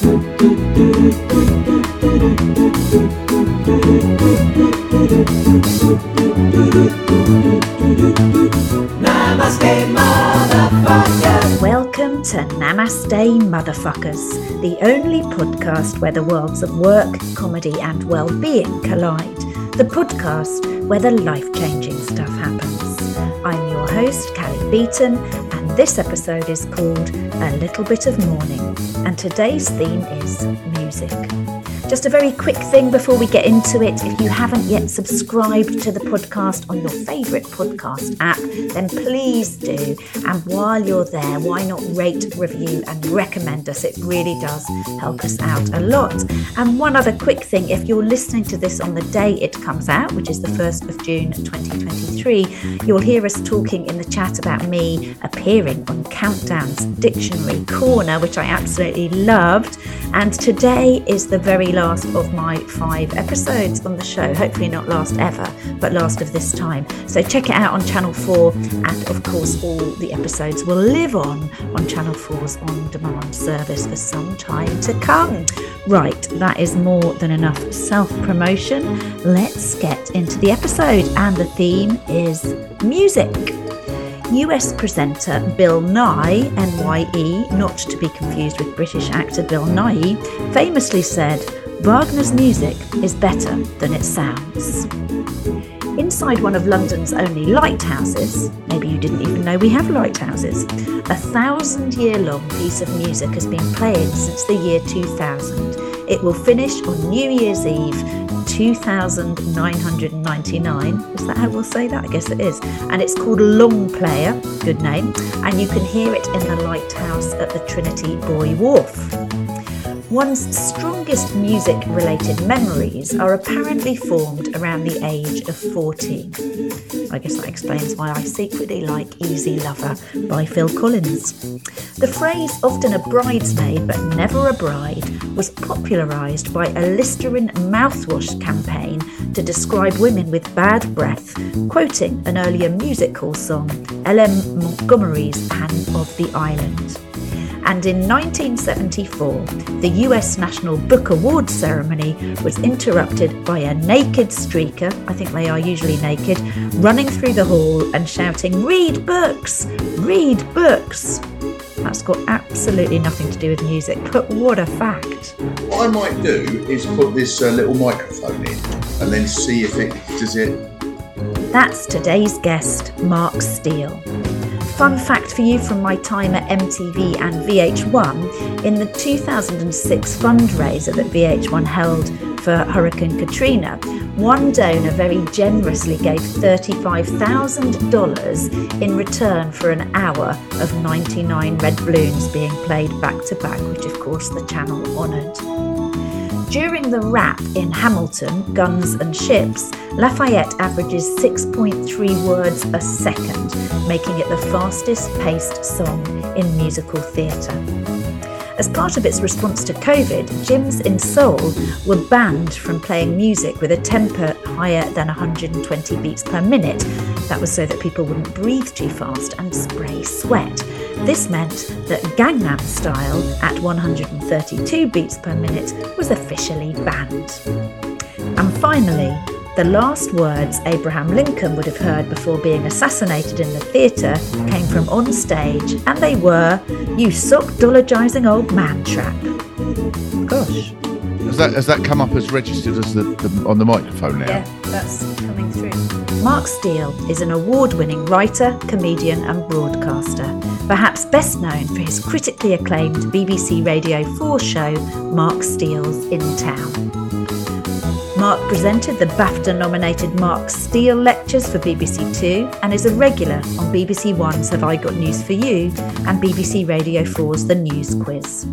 Welcome to Namaste Motherfuckers, the only podcast where the worlds of work, comedy, and well being collide. The podcast where the life changing stuff happens. I'm your host, Cally Beaton, this episode is called A Little Bit of Morning. And today's theme is music. Just a very quick thing before we get into it. If you haven't yet subscribed to the podcast on your favourite podcast app, then please do. And while you're there, why not rate, review, and recommend us? It really does help us out a lot. And one other quick thing if you're listening to this on the day it comes out, which is the 1st of June 2023, you'll hear us talking in the chat about me appearing on Countdown's Dictionary Corner, which I absolutely loved. And today is the very last of my five episodes on the show. Hopefully, not last ever, but last of this time. So, check it out on Channel 4. And of course, all the episodes will live on on Channel 4's on demand service for some time to come. Right, that is more than enough self promotion. Let's get into the episode. And the theme is music. US presenter Bill Nye, NYE, not to be confused with British actor Bill Nighy, famously said, Wagner's music is better than it sounds. Inside one of London's only lighthouses, maybe you didn't even know we have lighthouses, a thousand year long piece of music has been playing since the year 2000. It will finish on New Year's Eve 2999. Is that how we'll say that? I guess it is. And it's called Long Player, good name. And you can hear it in the lighthouse at the Trinity Buoy Wharf. One's strongest music related memories are apparently formed around the age of 14. I guess that explains why I secretly like Easy Lover by Phil Collins. The phrase, often a bridesmaid but never a bride, was popularised by a Listerine mouthwash campaign to describe women with bad breath, quoting an earlier music hall song, L.M. Montgomery's Anne of the Island and in 1974, the US National Book Award ceremony was interrupted by a naked streaker, I think they are usually naked, running through the hall and shouting, Read books! Read books! That's got absolutely nothing to do with music, but what a fact. What I might do is put this uh, little microphone in and then see if it does it. That's today's guest, Mark Steel. Fun fact for you from my time at MTV and VH1 in the 2006 fundraiser that VH1 held for Hurricane Katrina, one donor very generously gave $35,000 in return for an hour of 99 Red Balloons being played back to back, which of course the channel honoured. During the rap in Hamilton, Guns and Ships, Lafayette averages 6.3 words a second, making it the fastest paced song in musical theatre. As part of its response to COVID, gyms in Seoul were banned from playing music with a tempo higher than 120 beats per minute. That was so that people wouldn't breathe too fast and spray sweat. This meant that Gangnam Style at 132 beats per minute was officially banned. And finally, the last words Abraham Lincoln would have heard before being assassinated in the theatre came from on stage, and they were, You sockdologizing old man trap. Gosh. Has that has that come up as registered as the, the on the microphone now? Yeah, that's coming through. Mark Steel is an award-winning writer, comedian, and broadcaster. Perhaps best known for his critically acclaimed BBC Radio 4 show, Mark Steel's In Town. Mark presented the BAFTA nominated Mark Steel Lectures for BBC Two and is a regular on BBC One's Have I Got News for You and BBC Radio 4's The News Quiz.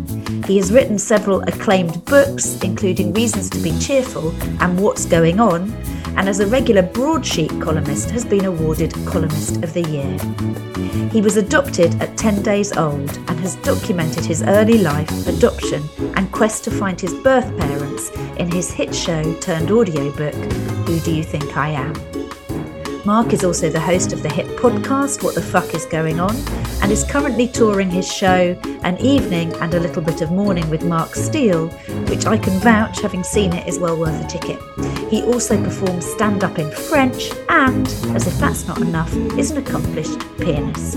He has written several acclaimed books, including Reasons to Be Cheerful and What's Going On, and as a regular broadsheet columnist has been awarded Columnist of the Year. He was adopted at 10 days old and has documented his early life, adoption, and quest to find his birth parents in his hit show turned audiobook, Who Do You Think I Am? Mark is also the host of the hit podcast, What the Fuck is Going On, and is currently touring his show, An Evening and a Little Bit of Morning with Mark Steel, which I can vouch, having seen it, is well worth a ticket. He also performs stand up in French and, as if that's not enough, is an accomplished pianist.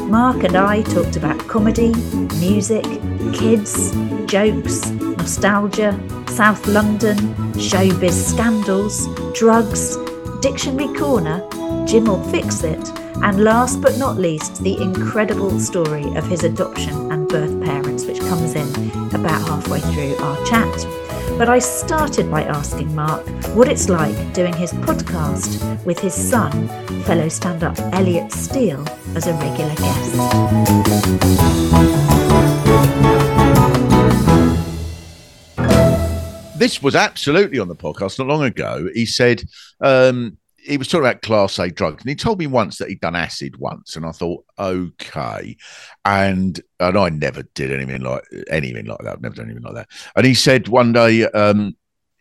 Mark and I talked about comedy, music, kids, jokes, nostalgia, South London, showbiz scandals, drugs, Dictionary Corner, Jim will fix it, and last but not least, the incredible story of his adoption and birth parents, which comes in about halfway through our chat. But I started by asking Mark what it's like doing his podcast with his son, fellow stand up Elliot Steel, as a regular guest. This was absolutely on the podcast not long ago. He said, um, he was talking about class A drugs, and he told me once that he'd done acid once, and I thought, okay, and and I never did anything like anything like that. I've never done anything like that. And he said one day um,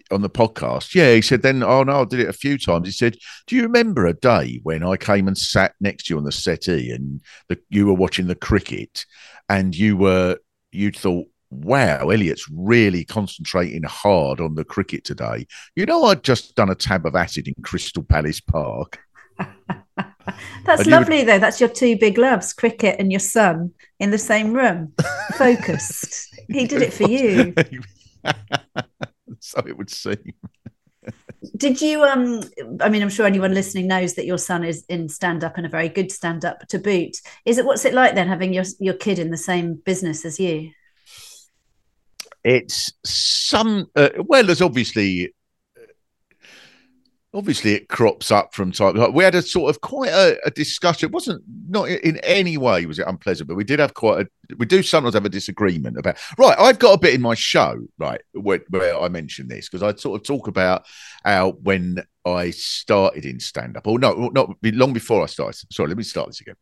on the podcast, yeah, he said then, oh no, I did it a few times. He said, do you remember a day when I came and sat next to you on the settee, and the, you were watching the cricket, and you were you thought wow, Elliot's really concentrating hard on the cricket today. You know, I'd just done a tab of acid in Crystal Palace Park. That's lovely, would... though. That's your two big loves, cricket and your son, in the same room, focused. he did it for you. so it would seem. Did you? Um, I mean, I'm sure anyone listening knows that your son is in stand up and a very good stand up to boot. Is it? What's it like then having your your kid in the same business as you? It's some uh, well there's obviously obviously it crops up from time we had a sort of quite a, a, discussion. It wasn't not in any way was it unpleasant but we did have quite a we do sometimes have a disagreement about right i've got a bit in my show right where, where i mentioned this because i sort of talk about how when i started in stand-up or no not long before i started sorry let me start this again.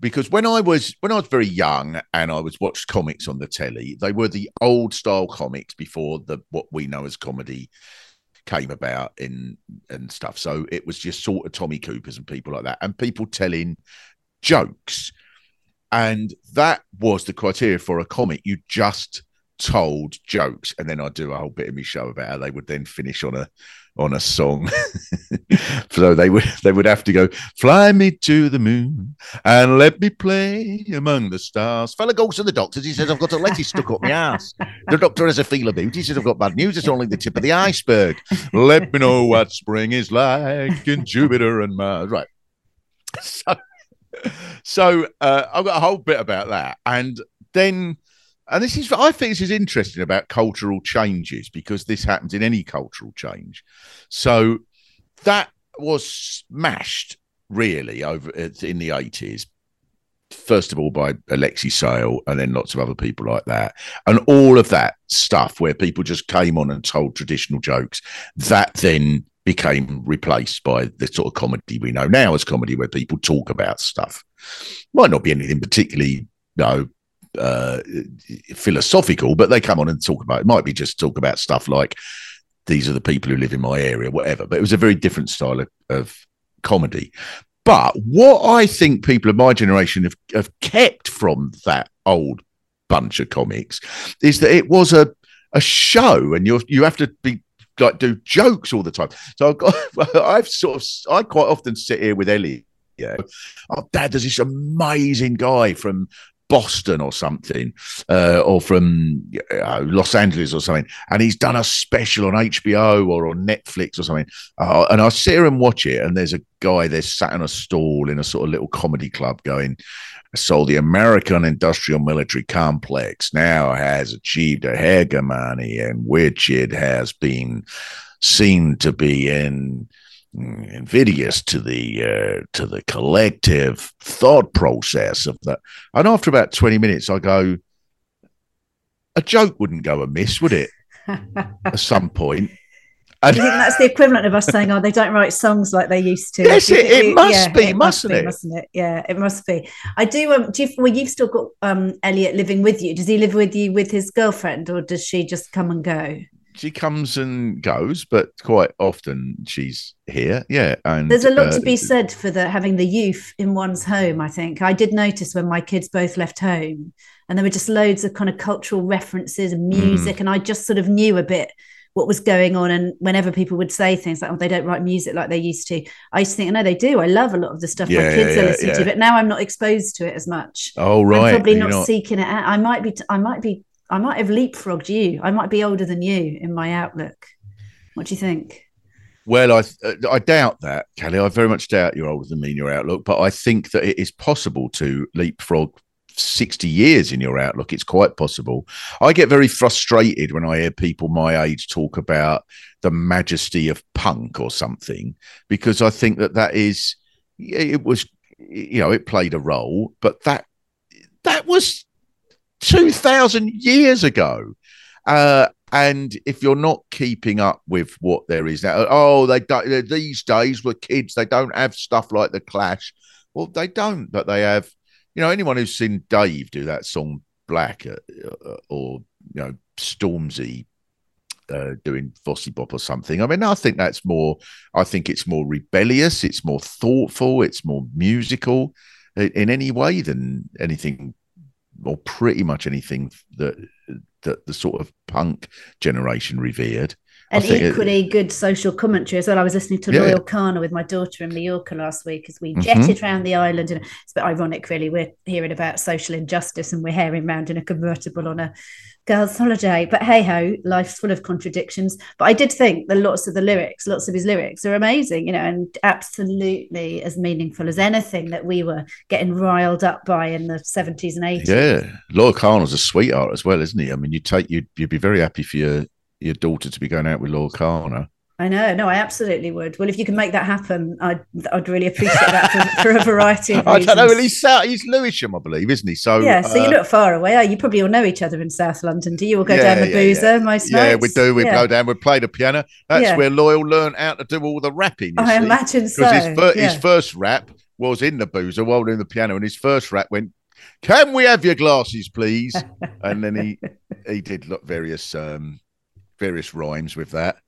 Because when I was when I was very young and I was watched comics on the telly, they were the old style comics before the what we know as comedy came about in and stuff. So it was just sort of Tommy Coopers and people like that, and people telling jokes. And that was the criteria for a comic. You just told jokes, and then I'd do a whole bit of my show about how they would then finish on a on a song. so they would they would have to go fly me to the moon and let me play among the stars. Fella goes to the doctor. He says I've got a lettuce stuck up my ass. The doctor has a feel of beauty. He says I've got bad news. It's only the tip of the iceberg. let me know what spring is like in Jupiter and Mars. Right. So so uh, I've got a whole bit about that, and then and this is I think this is interesting about cultural changes because this happens in any cultural change. So that was smashed really over in the eighties. First of all, by Alexei Sayle, and then lots of other people like that, and all of that stuff where people just came on and told traditional jokes. That then became replaced by the sort of comedy we know now as comedy, where people talk about stuff. Might not be anything particularly, you know, uh, philosophical, but they come on and talk about it. Might be just talk about stuff like these are the people who live in my area, whatever. But it was a very different style of, of comedy. But what I think people of my generation have, have kept from that old bunch of comics is that it was a a show, and you you have to be like do jokes all the time. So I've got I've sort of I quite often sit here with Ellie. Yeah, oh, Dad, there's this amazing guy from Boston or something, uh, or from uh, Los Angeles or something, and he's done a special on HBO or on Netflix or something. Uh, and I sit here and watch it, and there's a guy there sat in a stall in a sort of little comedy club going, so the American industrial military complex now has achieved a hegemony in which it has been seen to be in invidious to the uh, to the collective thought process of that. And after about twenty minutes, I go, a joke wouldn't go amiss, would it? At some point. And Do you think that's the equivalent of us saying, "Oh, they don't write songs like they used to"? Yes, it, it, must yeah, be, it mustn't must be, it? Mustn't it? Yeah, it must be. I do. Um, do you, well, you've still got um, Elliot living with you. Does he live with you with his girlfriend, or does she just come and go? She comes and goes, but quite often she's here. Yeah, and There's a lot uh, to be said for the having the youth in one's home. I think I did notice when my kids both left home, and there were just loads of kind of cultural references and Mm. music, and I just sort of knew a bit what was going on. And whenever people would say things like, "Oh, they don't write music like they used to," I used to think, "No, they do. I love a lot of the stuff Yeah, my kids yeah, are listening to." But now I'm not exposed to it as much. Oh right, I'm probably you're not, seeking it out. I might be. I might be. I might have leapfrogged you. I might be older than you in my outlook. What do you think? Well, I uh, I doubt that, Cally. I very much doubt you're older than me in your outlook, but I think that it is possible to leapfrog 60 years in your outlook. It's quite possible. I get very frustrated when I hear people my age talk about the majesty of punk or something, because I think that that is, it was, you know, it played a role, but that, that was 2000 years ago. Uh, and if you're not keeping up with what there is now, oh, they don't. These days with kids, they don't have stuff like the Clash. Well, they don't, but they have. You know, anyone who's seen Dave do that song Black, uh, uh, or you know, Stormzy uh, doing Vossi Bop or something. I mean, I think that's more. I think it's more rebellious. It's more thoughtful. It's more musical in, in any way than anything, or pretty much anything that that the sort of punk generation revered. And think it- equally good social commentary as well. I was listening to Yeah. Loyle Carner with my daughter in Mallorca last week as we Mhm. jetted around the island. And it's a bit ironic, really. We're hearing about social injustice and we're herring around in a convertible on a girls' holiday. But hey ho, life's full of contradictions. But I did think that lots of the lyrics, lots of his lyrics are amazing, you know, and absolutely as meaningful as anything that we were getting riled up by in the 70s and 80s. Yeah, Loyle Carner's a sweetheart as well, isn't he? I mean, you take you'd you'd be very happy for your your daughter to be going out with Loyle Carner. I know. No, I absolutely would. Well, if you can make that happen, I'd, I'd really appreciate that for, for a variety of I reasons. don't know. Well, he's South, he's Lewisham, I believe, isn't he? So yeah, so uh, you look far away. You probably all know each other in South London. Do you all go Yeah, down the yeah, boozer most yeah, nights? we do. We Yeah. go down. We play the piano. That's Yeah. where Loyle learned how to do all the rapping. I see. imagine so. because his, fir- his first rap was in the boozer while doing the piano, and his first rap went, "Can we have your glasses, please?" and then he he did lo- various um various rhymes with that.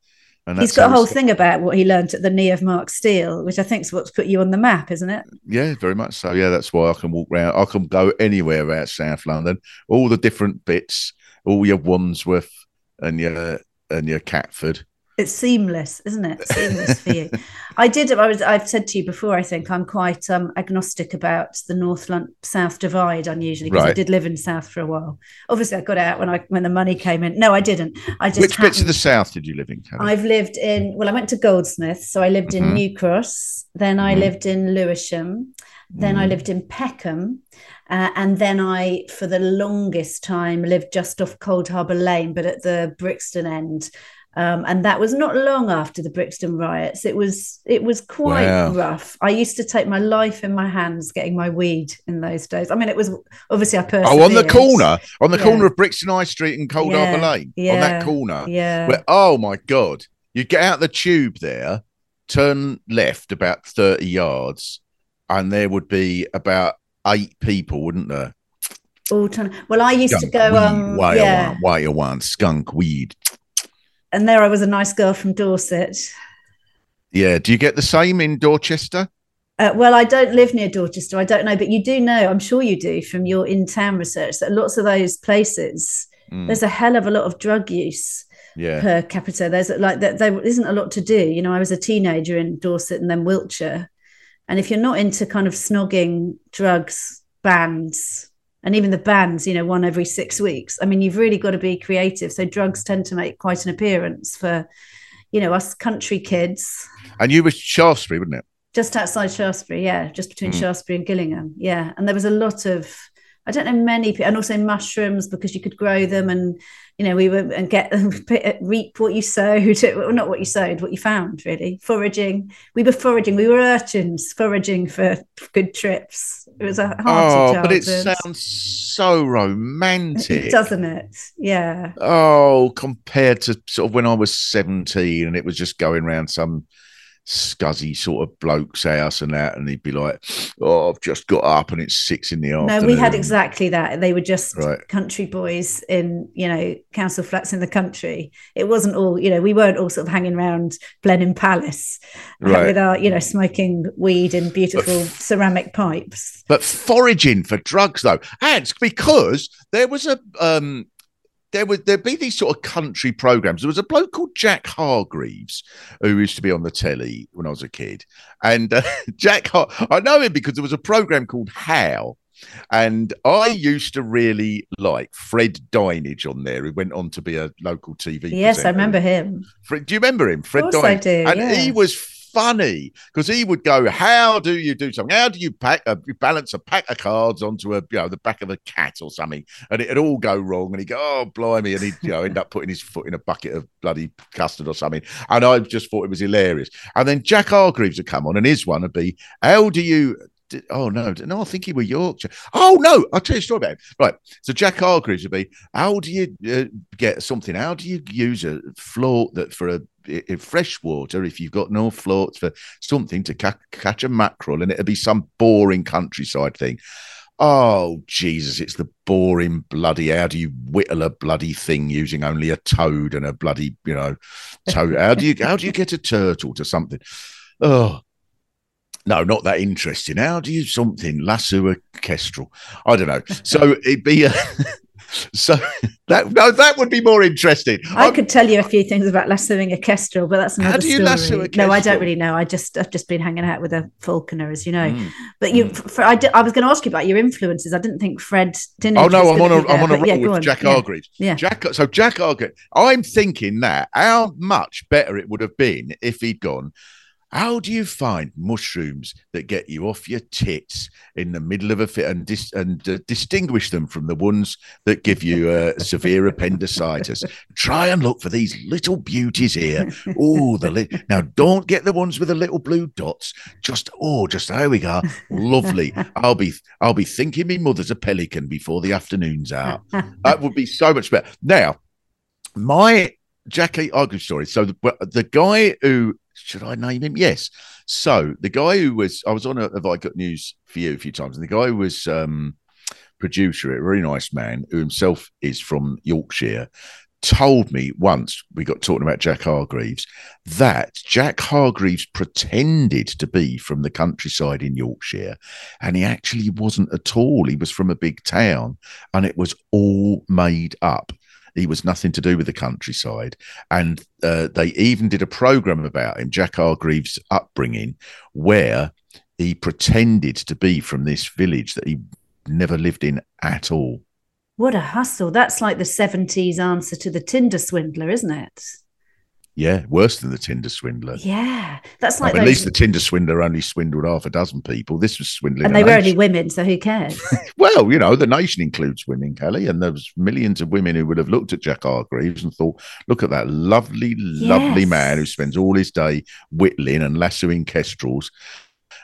And He's got a whole thing about what he learned at the knee of Mark Steel, which I think is what's put you on the map, isn't it? Yeah, very much so. Yeah, that's why I can walk around. I can go anywhere about South London, all the different bits, all your Wandsworth and your and your Catford. It's seamless, isn't it? Seamless for you. I did. I was. I've said to you before. I think I'm quite um, agnostic about the North London South divide. Unusually, because I did live in South for a while. Obviously, I got out when I when the money came in. No, I didn't. I just Which bits of the south did you live in? I've lived in, well, I went to Goldsmith. So I lived in Mhm. New Cross, then I Mhm. lived in Lewisham, then I Mm. lived in Peckham. Uh, and then I, for the longest time, lived just off Cold Harbour Lane, but at the Brixton end. Um, and that was not long after the Brixton riots. It was it was quite Wow. rough. I used to take my life in my hands getting my weed in those days. I mean, it was obviously I persevered. Oh, on the corner, on the Yeah. corner of Brixton High Street and Cold Yeah, Harbour Lane, on that corner. Yeah, Where, oh my God, you get out the tube there, turn left about 30 yards, and there would be about eight people, wouldn't there? all time. Well, I used to go. weed, Um, why yeah, why you want skunk weed. And there I was a nice girl from Dorset. Yeah. Do you get the same in Dorchester? Uh, well, I don't live near Dorchester. I don't know, but you do know. I'm sure you do from your in-town research that lots of those places Mm, there's a hell of a lot of drug use yeah. per capita. There's like that. There isn't a lot to do. You know, I was a teenager in Dorset and then Wiltshire, and if you're not into kind of snogging drugs, bands, and even the bands, you know, one every six weeks. I mean, you've really got to be creative. So drugs tend to make quite an appearance for, you know, us country kids. And you were Shaftesbury, wouldn't it? just outside Shaftesbury, yeah, just between Mm. Shaftesbury and Gillingham, yeah. And there was a lot of, I don't know, many people, and also mushrooms because you could grow them, and you know, we were and get them uh, reap what you sowed, well, not what you sowed, what you found, really. Foraging, we were foraging, we were urchins foraging for good trips. It was a hearty Oh, but it sounds so romantic. doesn't it? Yeah, Oh, compared to sort of when I was 17 and it was just going around some scuzzy sort of bloke's house and that, and he'd be like, "Oh, I've just got up and it's six in the afternoon." No, we had exactly that. They were just Right. country boys in, you know, council flats in the country. It wasn't all, you know, we weren't all sort of hanging around Blenheim Palace Right. with our, you know, smoking weed in beautiful ceramic pipes. but foraging for drugs though and because there was a um there would there'd be these sort of country programs. There was a bloke called Jack Hargreaves who used to be on the telly when I was a kid, and uh, Jack Har- I know him because there was a program called How, and I used to really like Fred Dinenage on there, who went on to be a local TV. Yes, I remember him. Fred, do you remember him? Fred Of course I do, and yeah. he was funny because he would go, "How do you do something? How do you pack a balance a pack of cards onto a you know the back of a cat or something?" And it'd all go wrong, and he'd go, "Oh blimey!" and he'd you know end up putting his foot in a bucket of bloody custard or something. And I just thought it was hilarious. And then Jack Hargreaves would come on, and his one would be, "How do you?" D- Oh no, no! I think he were Yorkshire. Oh no! I'll tell you a story about him. Right. So Jack Hargreaves would be, how do you uh, get something? How do you use a float that for a fresh water if you've got no floats for something to ca- catch a mackerel and it'll be some boring countryside thing. Oh Jesus, it's the boring bloody how do you whittle a bloody thing using only a toad and a bloody, you know, toad. How do you how do you get a turtle to something? Oh no, not that interesting. How do you something lasso a kestrel? I don't know. So it'd be a so that no, that would be more interesting. I I'm- could tell you a few things about lassoing a kestrel, but that's How do you story. lasso a No, I don't really know. I just I've just been hanging out with a falconer, as you know. Mm. But you, Mm. for, I, did, I was going to ask you about your influences. I didn't think Fred didn't. Oh no, I'm on a I'm on a roll with Jack yeah. Yeah. Jack. So Jack Hargreaves. I'm thinking that how much better it would have been if he'd gone. How do you find mushrooms that get you off your tits in the middle of a fit and dis- and uh, distinguish them from the ones that give you uh, severe appendicitis? Try and look for these little beauties here. Oh, the li- now don't get the ones with the little blue dots. Just oh, just there we go. Lovely. I'll be I'll be thinking me mother's a pelican before the afternoon's out. That would be so much better. Now, my Jackie Hargreaves story. So the, the guy who should I name him? Yes. So the guy who was I was on a Have I Got News for You a few times, and the guy who was um, producer, a very nice man who himself is from Yorkshire, told me once we got talking about Jack Hargreaves that Jack Hargreaves pretended to be from the countryside in Yorkshire, and he actually wasn't at all. He was from a big town, and it was all made up. He was nothing to do with the countryside. And uh, they even did a program about him, Jack Hargreaves' upbringing, where he pretended to be from this village that he never lived in at all. What a hustle! That's like the seventies answer to the Tinder swindler, isn't it? Yeah, worse than the Tinder swindler. Yeah, that's I like mean, at least the Tinder swindler only swindled half a dozen people. This was swindling. and they were only women, so who cares? Well, you know, the nation includes women, Cally, and there was millions of women who would have looked at Jack Hargreaves and thought, "Look at that lovely, lovely man who spends all his day whittling and lassoing kestrels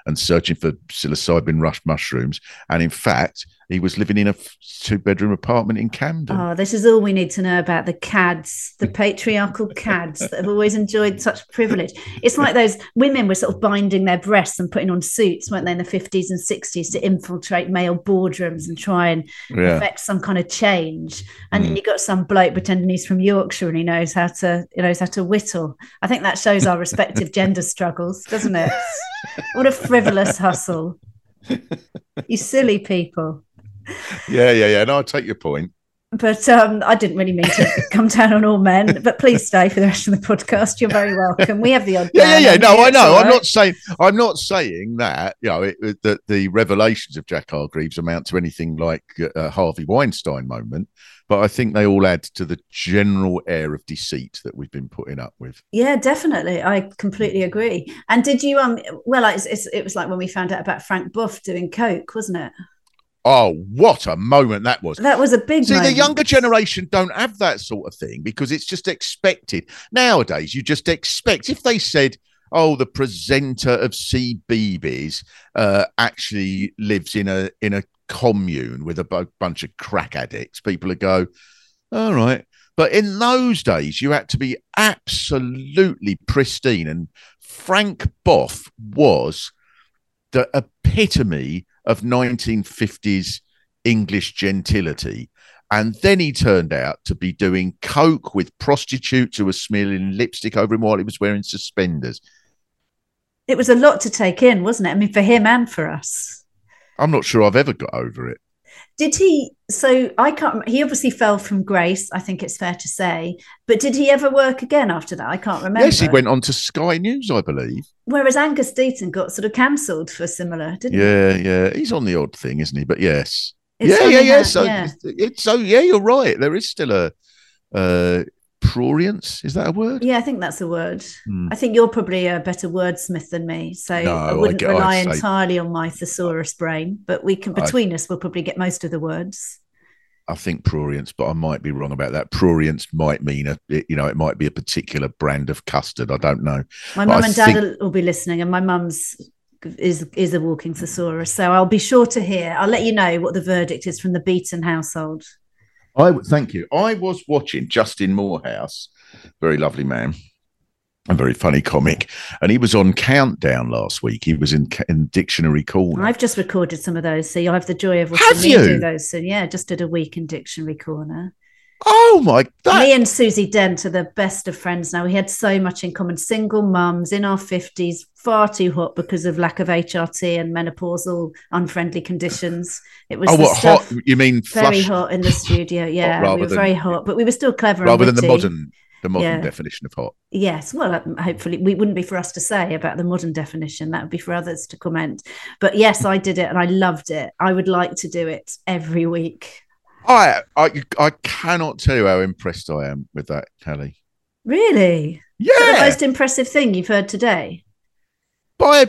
and searching for psilocybin rush mushrooms." And in fact, he was living in a two-bedroom apartment in Camden. Oh, this is all we need to know about the cads, the patriarchal cads that have always enjoyed such privilege. It's like those women were sort of binding their breasts and putting on suits, weren't they, in the 50s and 60s to infiltrate male boardrooms and try and yeah, affect some kind of change. And then Mm. you got some bloke pretending he's from Yorkshire and he knows how to, he knows how to whittle. I think that shows our respective gender struggles, doesn't it? What a frivolous hustle. You silly people. yeah, yeah, yeah. No, I take your point. But um, I didn't really mean to come down on all men. But please stay for the rest of the podcast. You're very welcome. We have the odd. Yeah, yeah, yeah. No, I know. I'm right. not saying I'm not saying that you know it, it- that the revelations of Jack Hargreaves amount to anything like a Harvey Weinstein moment, but I think they all add to the general air of deceit that we've been putting up with. Yeah, definitely. I completely agree. And did you um? Well, it's, it's, it was like when we found out about Frank Bough doing coke, wasn't it? Oh, what a moment that was! That was a big. See, the younger generation don't have that sort of thing because it's just expected. Nowadays, you just expect if they said, "Oh, the presenter of CBeebies uh, actually lives in a in a commune with a bunch of crack addicts," people would go, "All right." But in those days, you had to be absolutely pristine and Frank Bough was the epitome of 1950s English gentility. And then he turned out to be doing coke with prostitutes who were smearing lipstick over him while he was wearing suspenders. It was a lot to take in, wasn't it? I mean, for him and for us. I'm not sure I've ever got over it. Did he? So I can't. He obviously fell from grace. I think it's fair to say. But did he ever work again after that? I can't remember. Yes, he went on to Sky News, I believe. Whereas Angus Deayton got sort of cancelled for similar, didn't he? Yeah, yeah. He's on the odd thing, isn't he? But yes. It's yeah, yeah, yeah. So it's so yeah, you're right. There is still a uh prurience. Is that a word? Yeah, I think that's a word. Hmm. I think you're probably a better wordsmith than me, so No, I I wouldn't I'd rely say- entirely on my thesaurus brain. But we can I- between us, we'll probably get most of the words. I think prurience, but I might be wrong about that. Prurience might mean a, you know, it might be a particular brand of custard. I don't know. My mum I and dad think- will- will be listening, and my mum's is is a walking thesaurus, so I'll be sure to hear. I'll let you know what the verdict is from the Beaton household. I would thank you. I was watching Justin Moorhouse, very lovely man, a very funny comic, and he was on Countdown last week. He was in, in Dictionary Corner. I've just recorded some of those, so you'll have the joy of watching Have me you? do those soon. Yeah, just did a week in Dictionary Corner. Oh my! That, Me and Susie Dent are the best of friends now. We had so much in common. Single mums in our fifties, far too hot because of lack of HRT and menopausal unfriendly conditions. It was oh, what hot? You mean very flush hot in the studio. Yeah, we were than- very hot, but we were still clever. rather than the modern, the modern Yeah. definition of hot? Yes, well, um, hopefully, we wouldn't be for us to say about the modern definition. That would be for others to comment. But yes, I did it and I loved it. I would like to do it every week. I, I, I cannot tell you how impressed I am with that, Cally. Really? That the Yeah, most impressive thing you've heard today? by a,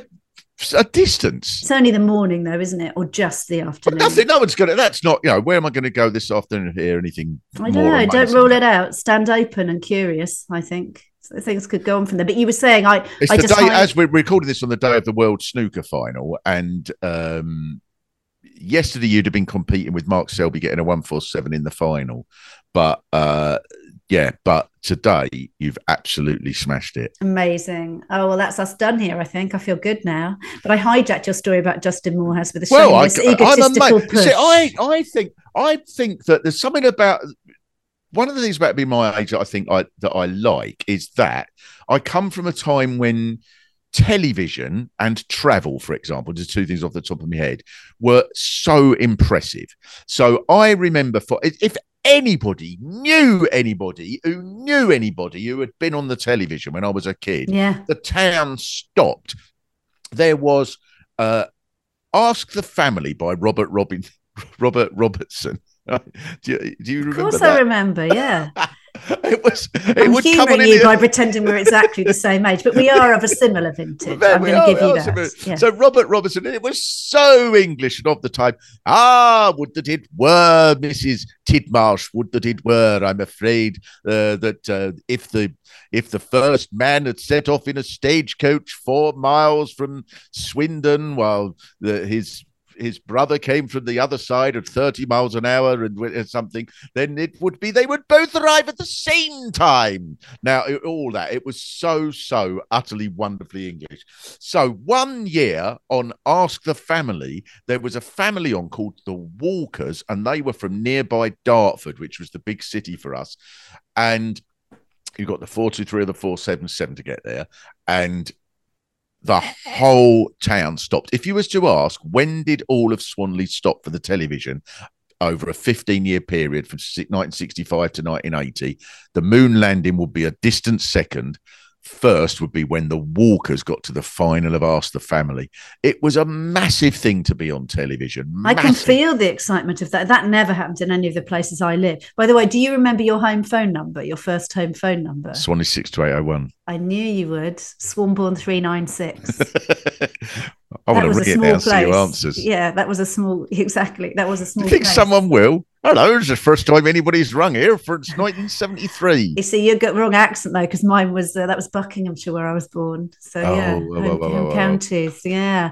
a distance. It's only the morning, though, isn't it? Or just the afternoon? nothing. No one's gonna. That's not. You know, where am I going to go this afternoon? to Hear anything? I don't know. Don't rule it out. Stand open and curious. I think So things could go on from there. But you were saying, I, It's I the day find- as we're recording this on the day of the World Snooker Final, and um, yesterday you'd have been competing with Mark Selby getting a one four seven in the final, but uh, yeah, but today you've absolutely smashed it. amazing. Oh well, that's us done here. I think I feel good now. But I hijacked your story about Justin Moorhouse with a Well, I, egotistical push. See, I, I think, I think that there's something about one of the things about being my age that I think I that I like is that I come from a time when television and travel, for example, just two things off the top of my head, were so impressive. So I remember for if anybody knew anybody who knew anybody who had been on the television when I was a kid, yeah, the town stopped. There was uh, "Ask the Family" by Robert Robin Robert Robertson. do, you, do you of remember course I remember. Yeah, it was. It I'm would humouring you by pretending we're exactly the same age, but we are of a similar vintage. I'm going to give you that. Yeah. So Robert Robertson, it was so English and of the time. Ah, would that it were, Mrs. Tidmarsh. Would that it were. I'm afraid uh, that uh, if the if the first man had set off in a stagecoach four miles from Swindon, while the, his his brother came from the other side at 30 miles an hour and wi- something, then it would be they would both arrive at the same time. Now, it- all that, it was so, so utterly wonderfully English. So, one year on Ask the Family, there was a family on called the Walkers, and they were from nearby Dartford, which was the big city for us. And you got the 423 or the 477 to get there. And the whole town stopped. If you was to ask, when did all of Swanley stop for the television? Over a 15 year period from 1965 to 1980, the moon landing would be a distant second. First would be when the Walkers got to the final of Ask the Family. It was a massive thing to be on television. I can feel the excitement of that. That never happened in any of the places I live. By the way, do you remember your home phone number, your first home phone number? Swanley 62801. I knew you would. Swanbourne 396. I want to ring it now and see your place. answers. Yeah, that was a small, exactly. That was a small you think place. someone will? Hello, it's the first time anybody's rung here for it's 1973. You see, you got wrong accent though, because mine was uh, that was Buckinghamshire where I was born. So Oh, yeah, whoa, whoa, home, whoa, home whoa. counties, yeah.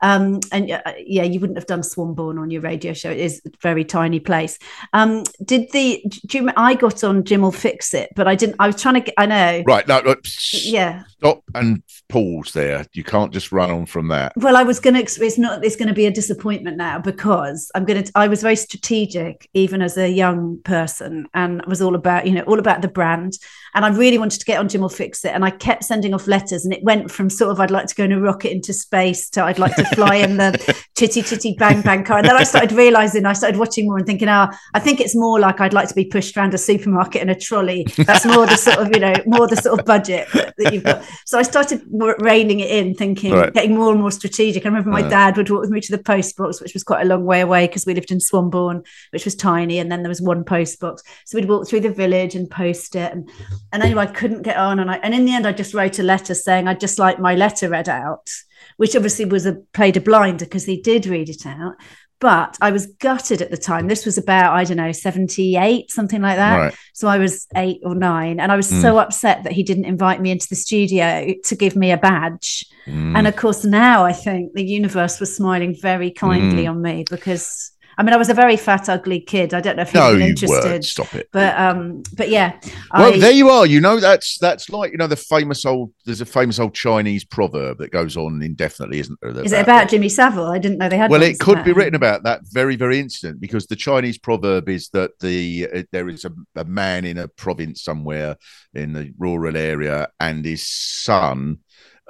Um, and uh, yeah, you wouldn't have done Swanbourne on your radio show. It is a very tiny place. Um, did the do you, I got on Jim will fix it, but I didn't. I was trying to get. I know. Right, no, look, Yeah. stop and pause there. You can't just run on from that. Well, I was going to. It's not. It's going to be a disappointment now because I'm going to. I was very strategic, even as a young person, and was all about you know all about the brand. And I really wanted to get on Jim will fix it, and I kept sending off letters, and it went from sort of I'd like to go in a rocket into space to I'd like to fly in the chitty chitty bang bang car. And then I started realizing I started watching more and thinking, oh, I think it's more like I'd like to be pushed around a supermarket in a trolley. That's more the sort of you know more the sort of budget that, that you've got. So I started reining it in, thinking, Right. getting more and more strategic. I remember my Yeah. dad would walk with me to the post box, which was quite a long way away because we lived in Swanbourne, which was tiny, and then there was one post box. So we'd walk through the village and post it, and and anyway, I couldn't get on, and I and in the end, I just wrote a letter saying I'd just like my letter read out, which obviously was a played a blinder because he did read it out. But I was gutted at the time. This was about, I don't know, 78, something like that. Right. So I was eight or nine, and I was Mm. so upset that he didn't invite me into the studio to give me a badge. Mm. And of course, now I think the universe was smiling very kindly Mm. on me because I mean I was a very fat, ugly kid. I don't know if you're no, you interested. Stop it. but um, but yeah, Well, I, there you are. You know, that's that's like you know the famous old. There's a famous old Chinese proverb that goes on indefinitely, isn't there? is it about Jimmy Savile? I didn't know they had. Well, it could be written about that very, very incident because the Chinese proverb is that the uh, there is a, a man in a province somewhere in the rural area, and his son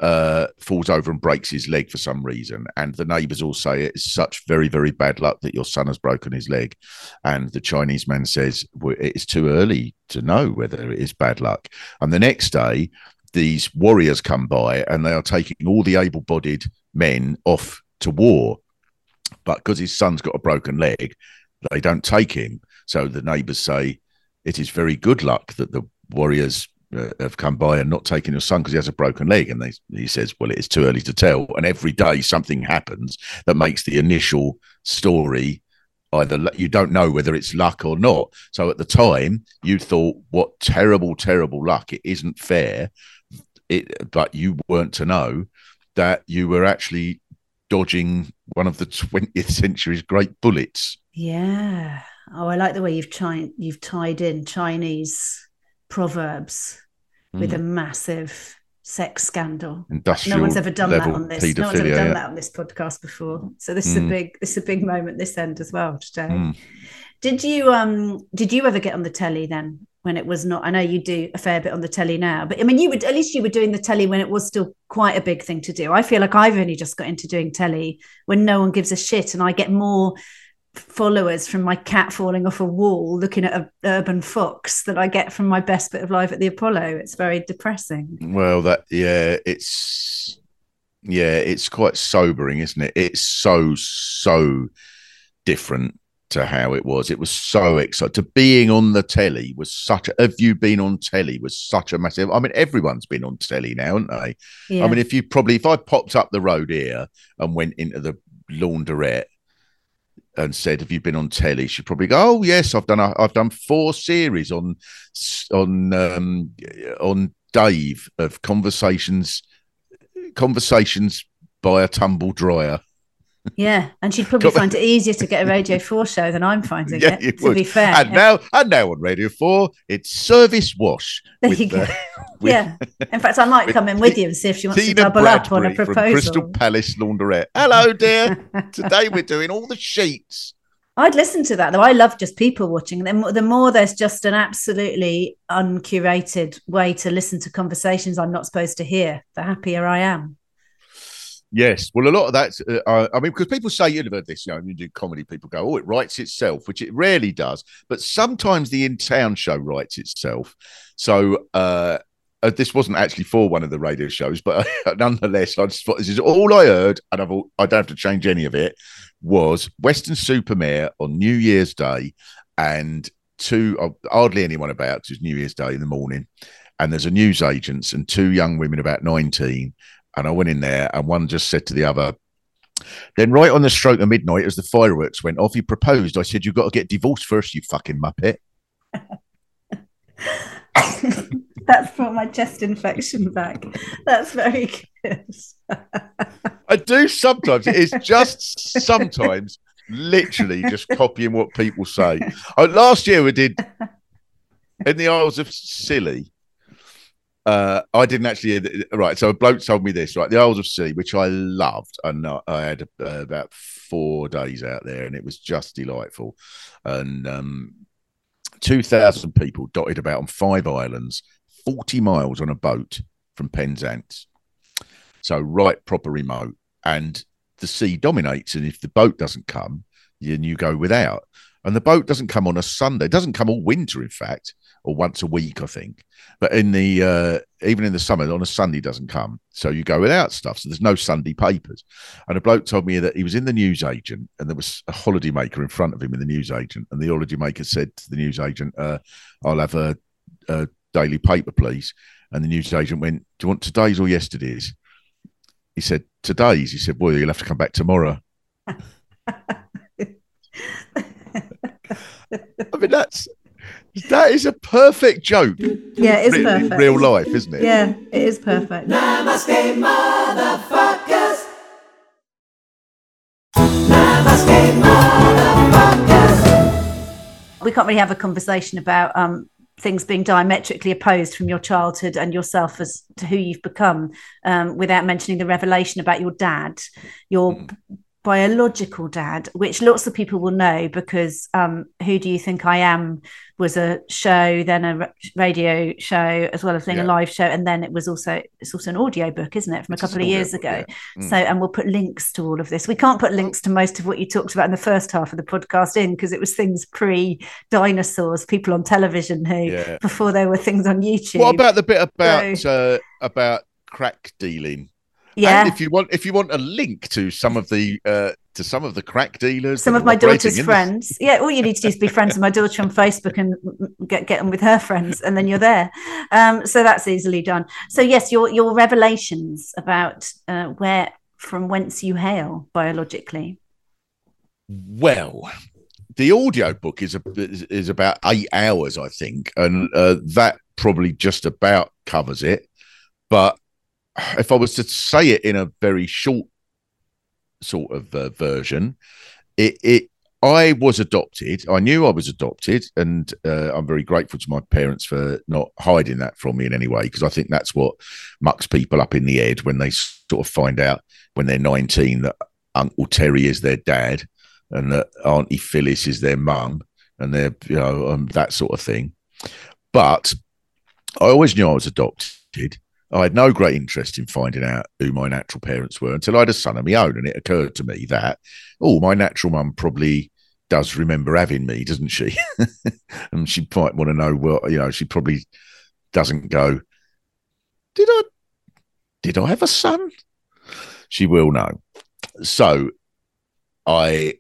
uh, falls over and breaks his leg for some reason, and the neighbours all say it's such very, very bad luck that your son has broken his leg, and the Chinese man says well, it's too early to know whether it is bad luck, and the next day. These warriors come by and they are taking all the able bodied men off to war but because his son's got a broken leg, they don't take him. So the neighbours say it is very good luck that the warriors Uh, have come by and not taken your son because he has a broken leg. And they, he says, well, it is too early to tell. And every day something happens that makes the initial story either you don't know whether it's luck or not. So at the time, you thought, what terrible, terrible luck! It isn't fair. It, but you weren't to know that you were actually dodging one of the 20th century's great bullets. Yeah. Oh, I like the way you've tried. You've tied in Chinese proverbs with Mm. a massive sex scandal. Industrial no one's ever done that on this. No one's ever done yeah. that on this podcast before. So this is a Mm. big, this is a big moment this end as well today. Mm. Did you um did you ever get on the telly then when it was not I know you do a fair bit on the telly now, but I mean you would at least you were doing the telly when it was still quite a big thing to do. I feel like I've only just got into doing telly when no one gives a shit and I get more followers from my cat falling off a wall looking at a urban fox that I get from my best bit of live at the Apollo. It's very depressing. Well, that yeah, it's yeah, it's quite sobering, isn't it? It's so so different to how it was. It was so exciting. To being on the telly was such. A, have you been on telly? Was such a massive. I mean, everyone's been on telly now, haven't they? Yeah. I mean, if you probably if I popped up the road here and went into the laundrette and said, "Have you been on telly?" She'd probably go, "Oh yes, I've done. A, I've done four series on on um, on Dave of conversations conversations by a tumble dryer." yeah. And she'd probably find it easier to get a Radio 4 show than I'm finding Yeah, it, you to be fair. And now, and now on Radio Four, it's service wash. There with, you go. with yeah. In fact, I might come in with you and see if she wants to Tina double up on a Bradbury proposal. Crystal Palace Laundrette. Hello, dear. Today we're doing all the sheets. I'd listen to that though. I love just people watching. The more, the more there's just an absolutely uncurated way to listen to conversations I'm not supposed to hear, the happier I am. Yes, well, a lot of that's. Uh, I mean, because people say you've heard this, you know, when you do comedy, people go, "Oh, it writes itself," which it rarely does. But sometimes the in-town show writes itself. So uh, uh, this wasn't actually for one of the radio shows, but nonetheless, I just thought this is all I heard, and I've all, I don't have to change any of it. Was Weston-super-Mare on New Year's Day, and two uh, hardly anyone about because New Year's Day in the morning, and there's a news agents and two young women about nineteen and I went in there, and one just said to the other, Then, right on the stroke of midnight, as the fireworks went off, he proposed. I said, "You've got to get divorced first, you fucking muppet." That's brought my chest infection back. That's very good. I do sometimes. It is just sometimes, literally, just copying what people say. Oh, last year we did in the Isles of Scilly. Uh, I didn't actually. Right, so a bloke told me this. Right, the Isles of Scilly, which I loved, and I had uh, about four days out there, and it was just delightful. And um, two thousand people dotted about on five islands, forty miles on a boat from Penzance. So right, proper remote, and the sea dominates. And if the boat doesn't come, then you go without. And the boat doesn't come on a Sunday. It doesn't come all winter, in fact or once a week, I think. But in the uh, even in the summer, on a Sunday doesn't come, so you go without stuff. So there's no Sunday papers. And a bloke told me that he was in the news agent, and there was a holidaymaker in front of him in the news agent, and the holidaymaker said to the news agent, uh, "I'll have a, a daily paper, please." And the news agent went, "Do you want today's or yesterday's?" He said, "Today's." He said, "Well, you'll have to come back tomorrow." I mean, that's that is a perfect joke. Yeah, it's perfect. In real life, isn't it? Yeah, it is perfect. Namaste, motherfuckers. Namaste, motherfuckers. We can't really have a conversation about um, things being diametrically opposed from your childhood and yourself as to who you've become um, without mentioning the revelation about your dad, your mm biological dad, which lots of people will know because um, Who Do You Think I Am was a show, then a radio show, as well as being yeah. a live show. And then it was also, it's also an audio book, isn't it, from it's a couple of years book, ago? Yeah. Mm. So, and we'll put links to all of this. We can't put links to most of what you talked about in the first half of the podcast in because it was things pre dinosaurs, people on television who, yeah. before there were things on YouTube. What about the bit about, so, uh, about crack dealing? Yeah. And if you want, if you want a link to some of the uh, to some of the crack dealers, some of my daughter's friends, this... yeah, all you need to do is be friends with my daughter on Facebook and get get them with her friends, and then you're there. Um, so that's easily done. So yes, your your revelations about uh, where from whence you hail biologically. Well, the audio book is a, is about eight hours, I think, and uh, that probably just about covers it. But if I was to say it in a very short sort of uh, version, it, it I was adopted. I knew I was adopted, and uh, I'm very grateful to my parents for not hiding that from me in any way because I think that's what mucks people up in the head when they sort of find out when they're 19 that Uncle Terry is their dad and that Auntie Phyllis is their mum, and they're you know um, that sort of thing. But I always knew I was adopted, I had no great interest in finding out who my natural parents were until I had a son of my own. And it occurred to me that, oh, my natural mum probably does remember having me, doesn't she? and she might want to know, well, you know, she probably doesn't go, did I, did I have a son? She will know. So I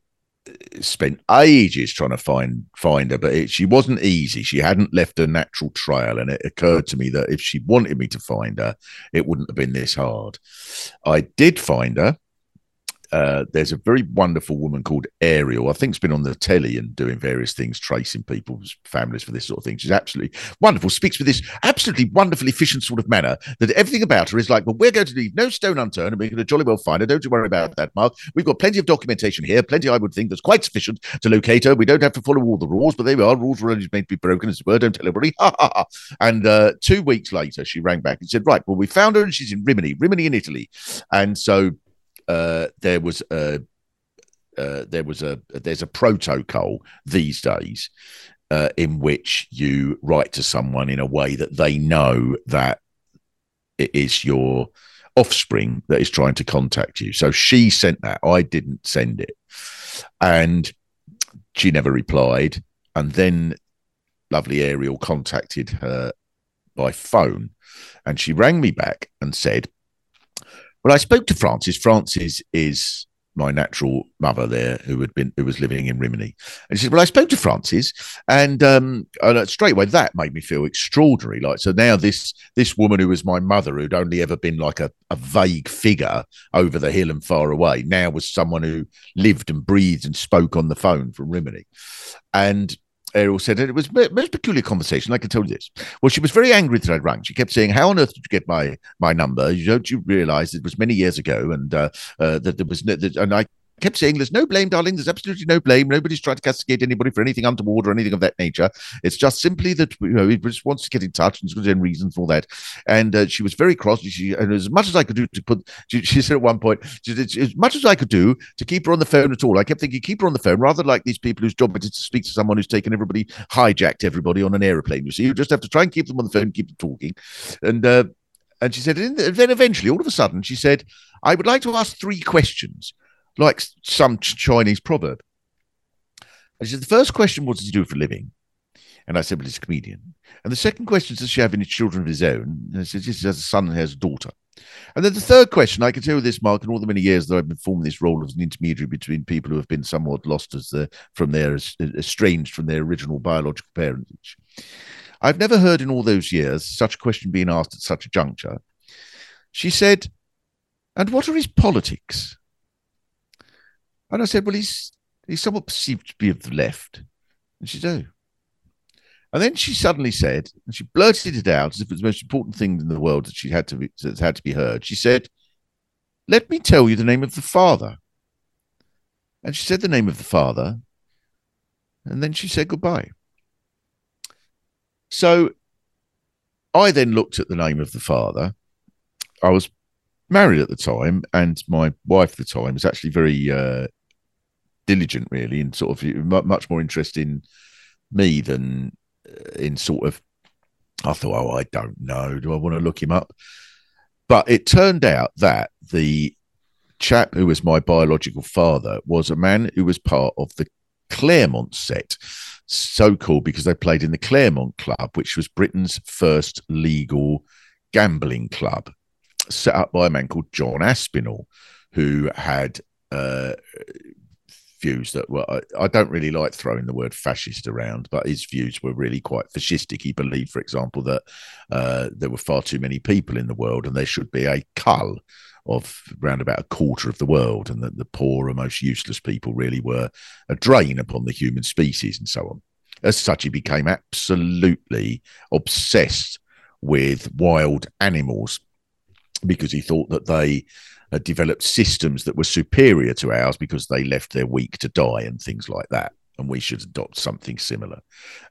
spent ages trying to find find her, but it, she wasn't easy. She hadn't left a natural trail, and it occurred to me that if she wanted me to find her, it wouldn't have been this hard. I did find her, uh, there's a very wonderful woman called Ariel. I think it's been on the telly and doing various things, tracing people's families for this sort of thing. She's absolutely wonderful. Speaks with this absolutely wonderful, efficient sort of manner that everything about her is like, well, we're going to leave no stone unturned and we're going to jolly well find her. Don't you worry about that, Mark. We've got plenty of documentation here, plenty, I would think, that's quite sufficient to locate her. We don't have to follow all the rules, but there we are. Rules were only meant to be broken, as it were. Don't tell everybody. and uh, two weeks later, she rang back and said, right, well, we found her and she's in Rimini, Rimini in Italy. And so uh, there was a uh, there was a there's a protocol these days uh, in which you write to someone in a way that they know that it is your offspring that is trying to contact you. So she sent that. I didn't send it, and she never replied. And then lovely Ariel contacted her by phone, and she rang me back and said, well, I spoke to Francis. Francis is my natural mother there, who had been who was living in Rimini. And she said, "Well, I spoke to Francis, and um, and straight away that made me feel extraordinary. Like so now this this woman who was my mother, who'd only ever been like a, a vague figure over the hill and far away, now was someone who lived and breathed and spoke on the phone from Rimini, and." Ariel said it was a most peculiar conversation. I can tell you this. Well, she was very angry that I'd rang. She kept saying, "How on earth did you get my my number? You Don't you realise it was many years ago, and uh, uh, that there was no, that, and I kept saying, "There's no blame, darling. There's absolutely no blame. Nobody's trying to castigate anybody for anything untoward or anything of that nature. It's just simply that you know he just wants to get in touch, and there's any reason for that." And uh, she was very cross. She and as much as I could do to put, she, she said at one point, said, as much as I could do to keep her on the phone at all. I kept thinking, keep her on the phone, rather like these people whose job it is to speak to someone who's taken everybody, hijacked everybody on an aeroplane. You see, you just have to try and keep them on the phone, keep them talking, and. Uh, and she said, and then eventually, all of a sudden, she said, I would like to ask three questions like some Chinese proverb. And she said, the first question, what does he do for a living? And I said, well, he's a comedian. And the second question, is does she have any children of his own? And I said, yes, he has a son and has a daughter. And then the third question, I can tell you this, Mark, in all the many years that I've been forming this role as an intermediary between people who have been somewhat lost as the, from their estranged from their original biological parentage. I've never heard in all those years such a question being asked at such a juncture. She said, and what are his politics? And I said, well, he's he's somewhat perceived to be of the left. And she said, oh. And then she suddenly said, and she blurted it out as if it was the most important thing in the world that she had to be, that had to be heard. She said, "Let me tell you the name of the father." And she said the name of the father, and then she said goodbye. So I then looked at the name of the father. I was married at the time, and my wife at the time was actually very uh, diligent, really, and sort of much more interested in me than uh, in sort of. I thought, oh, I don't know. Do I want to look him up? But it turned out that the chap who was my biological father was a man who was part of the Clermont set, so called because they played in the Clermont Club, which was Britain's first legal gambling club, set up by a man called John Aspinall, who had uh, views that were I, I, don't really like throwing the word fascist around, but his views were really quite fascistic. He believed, for example, that uh, there were far too many people in the world and there should be a cull of around about a quarter of the world, and that the poor and most useless people really were a drain upon the human species and so on. As such, he became absolutely obsessed with wild animals because he thought that they had developed systems that were superior to ours because they left their weak to die and things like that. And we should adopt something similar.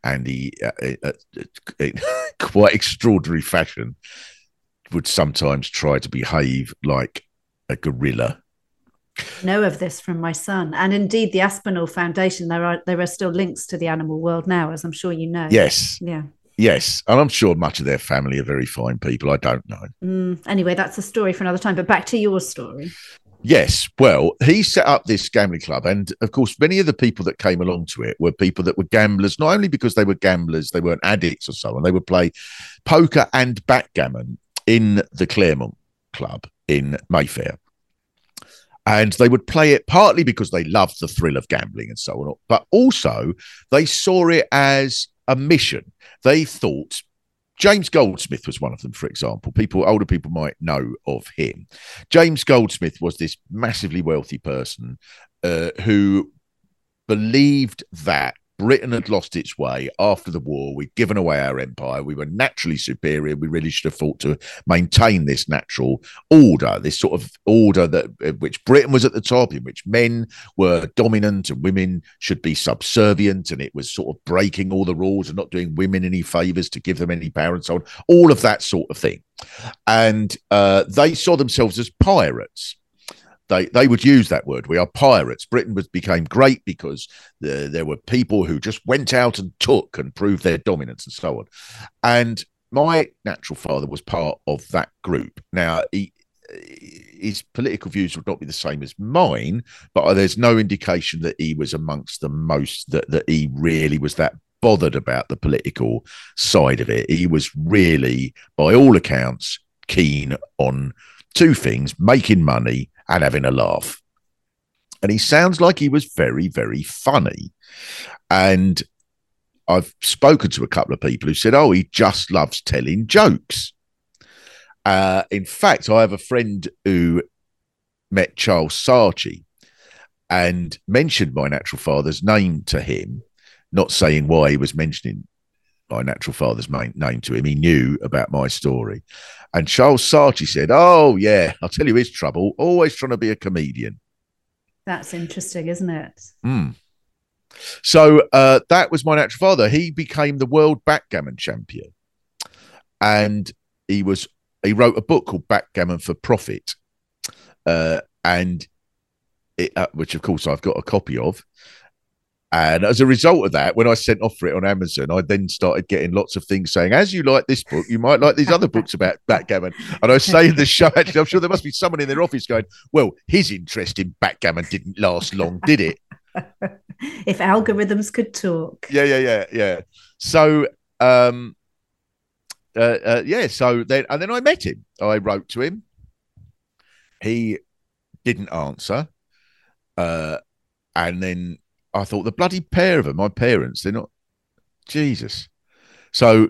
And he, uh, uh, in quite extraordinary fashion, would sometimes try to behave like a gorilla. Know of this from my son. And indeed the aspinall foundation there are there are still links to the animal world now as i'm sure you know. Yes. Yeah Yes, and I'm sure much of their family are very fine people. I don't know. Mm, anyway, that's a story for another time. But back to your story. Yes, well, he set up this gambling club, and of course, many of the people that came along to it were people that were gamblers, not only because they were gamblers, they weren't addicts or so on. They would play poker and backgammon in the Clermont Club in Mayfair. And they would play it partly because they loved the thrill of gambling and so on, but also they saw it as a mission. They thought James Goldsmith was one of them, for example. People, older people might know of him. James Goldsmith was this massively wealthy person uh, who believed that Britain had lost its way after the war. We'd given away our empire. We were naturally superior. We really should have fought to maintain this natural order, this sort of order that uh, which Britain was at the top, in which men were dominant and women should be subservient, and it was sort of breaking all the rules and not doing women any favors to give them any power and so on. All of that sort of thing, and uh, they saw themselves as pirates they they would use that word. We are pirates. Britain was became great because the, there were people who just went out and took and proved their dominance and so on. And my natural father was part of that group. Now he his political views would not be the same as mine, but there's no indication that he was amongst the most that that he really was that bothered about the political side of it. He was really, by all accounts, keen on two things: making money and having a laugh. and he sounds like he was very, very funny. And I've spoken to a couple of people who said, "Oh, he just loves telling jokes." Uh, in fact, I have a friend who met Charles Saatchi and mentioned my natural father's name to him, not saying why he was mentioning my natural father's name to him. He knew about my story. And Charles Saatchi said, Oh, yeah, I'll tell you his trouble, always trying to be a comedian. That's interesting, isn't it? Mm. So uh, that was my natural father. He became the world backgammon champion. And he was he wrote a book called Backgammon for Profit. Uh, and it, uh, which of course I've got a copy of. And as a result of that, when I sent off for it on Amazon, I then started getting lots of things saying, as you like this book, you might like these other books about backgammon. And I say in the show, actually, I'm sure there must be someone in their office going, well, his interest in backgammon didn't last long, did it? if algorithms could talk. Yeah, yeah, yeah, yeah. So, um, uh, uh, yeah, so then, and then I met him. I wrote to him. He didn't answer. Uh, and then I thought the bloody pair of them, my parents, they're not Jesus. So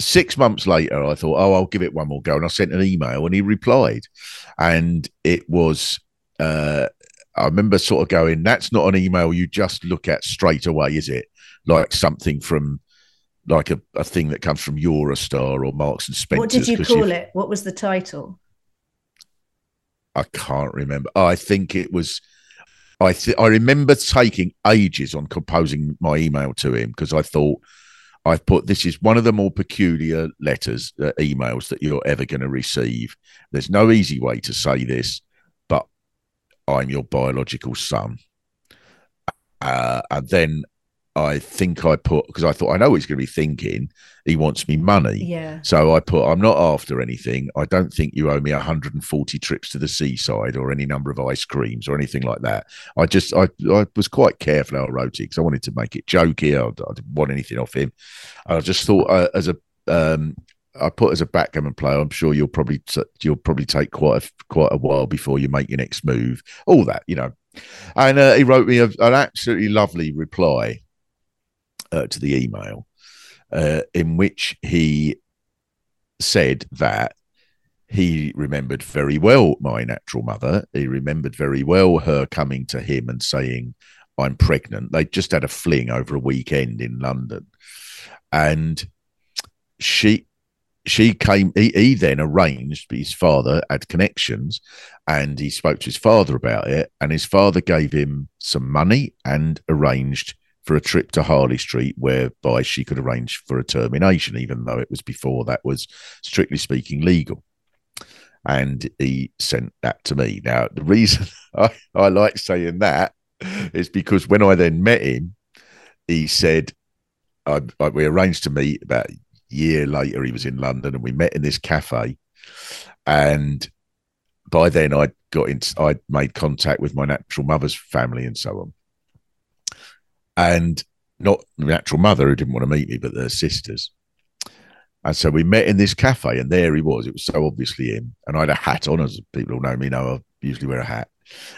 six months later, I thought, oh, I'll give it one more go. And I sent an email and he replied. And it was, uh, I remember sort of going, that's not an email you just look at straight away, is it? Like something from, like a, a thing that comes from Eurostar or Marks and Spencer. What did you call it? What was the title? I can't remember. I think it was I th- I remember taking ages on composing my email to him because I thought I've put this is one of the more peculiar letters, uh, emails that you're ever going to receive. There's no easy way to say this, but I'm your biological son. Uh, and then I think I put because I thought I know he's going to be thinking he wants me money. Yeah. So I put I'm not after anything. I don't think you owe me 140 trips to the seaside or any number of ice creams or anything like that. I just I I was quite careful how I wrote it because I wanted to make it jokey. I, I, didn't want anything off him. I just thought uh, as a um, I put as a backgammon player. I'm sure you'll probably t- you'll probably take quite a quite a while before you make your next move. All that you know. And uh, he wrote me a, an absolutely lovely reply uh, to the email uh, in which he said that he remembered very well my natural mother. He remembered very well her coming to him and saying, I'm pregnant. They just had a fling over a weekend in London. And she she came he, he then arranged his father had connections and he spoke to his father about it and his father gave him some money and arranged for a trip to Harley Street, whereby she could arrange for a termination, even though it was before that was strictly speaking legal. And he sent that to me. Now, the reason I, I like saying that is because when I then met him, he said, I, I, we arranged to meet about a year later. He was in London and we met in this cafe. And by then I'd got in, I'd made contact with my natural mother's family and so on and not the actual mother who didn't want to meet me, but their sisters. And so we met in this cafe, and there he was. It was so obviously him. And I had a hat on, as people who know me know, I usually wear a hat.